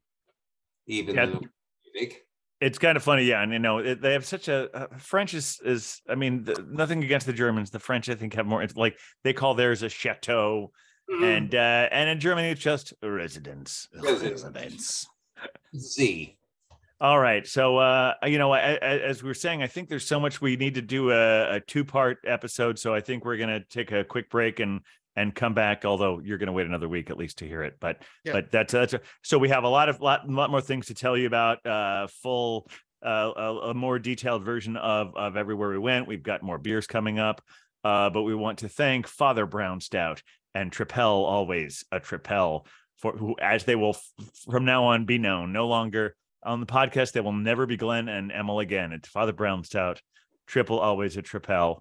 S3: even
S1: Yeah.
S3: than Munich.
S1: It's kind of funny, yeah, and you know it, they have such a uh, French is is I mean the, nothing against the Germans. The French I think have more it's like they call theirs a chateau, and uh and in Germany it's just a residence.
S3: Residence. Z.
S1: All right, so uh you know a- as we were saying, I think there's so much we need to do a, a two part episode. So I think we're gonna take a quick break and and come back. Although you're going to wait another week at least to hear it, but
S5: Yeah.
S1: but that's that's a, so we have a lot of lot lot more things to tell you about. Uh, full uh, a, a more detailed version of of everywhere we went. We've got more beers coming up, uh, but we want to thank Father Brown Stout and Tripel, always a Tripel, for who as they will f- from now on be known. No longer on the podcast, they will never be Glenn and Emil again. It's Father Brown Stout, triple always a Tripel.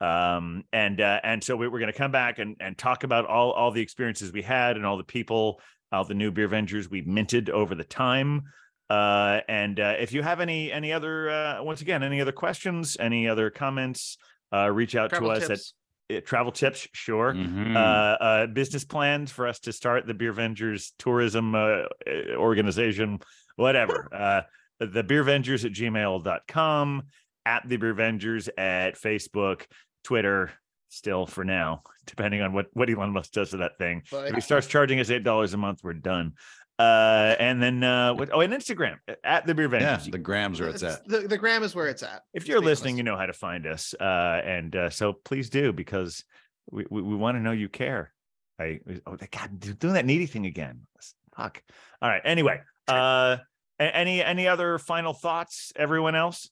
S1: Um, and uh, and so we, we're going to come back and and talk about all all the experiences we had and all the people, all the new beer vengers we minted over the time. Uh, and uh, if you have any any other uh, once again any other questions, any other comments, uh, reach out
S5: Travel
S1: to us
S5: tips.
S1: at uh, travel tips. Sure
S4: Mhm.
S1: uh, uh, business plans for us to start the Beer Vengers tourism uh, uh, organization, whatever. Uh, the Beer Vengers at gmail.com, at the Beer Vengers at Facebook, Twitter, still for now, depending on what, what Elon Musk does to that thing.
S5: But
S1: If he starts charging us $8 a month, we're done. Uh, and then, uh, what, oh, and Instagram at the Beer
S4: Yeah,
S1: Vengers.
S4: the grams where it's
S5: it's-
S4: at.
S5: the, the gram is where it's at.
S1: if you're listening,
S5: us.
S1: you know how to find us. Uh, and uh, so please do because we, we, we want to know you care. I oh God, do- doing that needy thing again. Fuck. All right. Anyway, uh, any any other final thoughts? Everyone else?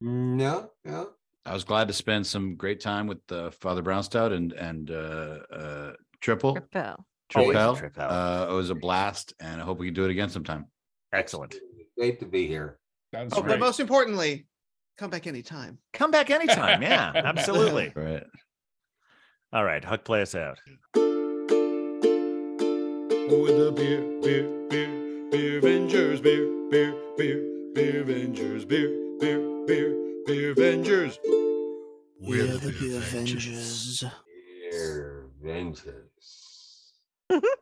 S3: No, no.
S4: I was glad to spend some great time with uh, Father Brown Stout and and uh, uh, Triple.
S6: Tripel.
S1: Always a
S4: Tripel.
S1: trip out.
S4: Uh, it was a blast, and I hope we can do it again sometime.
S1: Excellent.
S3: Great to be here.
S7: Sounds
S5: Oh, but most importantly, come back anytime.
S1: Come back anytime. Yeah, absolutely.
S4: Right.
S1: All right, Huck, play us out.
S2: With the beer, beer, beer, beer Vengers, beer, beer, beer, beer Vengers, beer, beer, beer, Beer Avengers.
S8: We're, We're the Beer Avengers.
S3: Beer Avengers.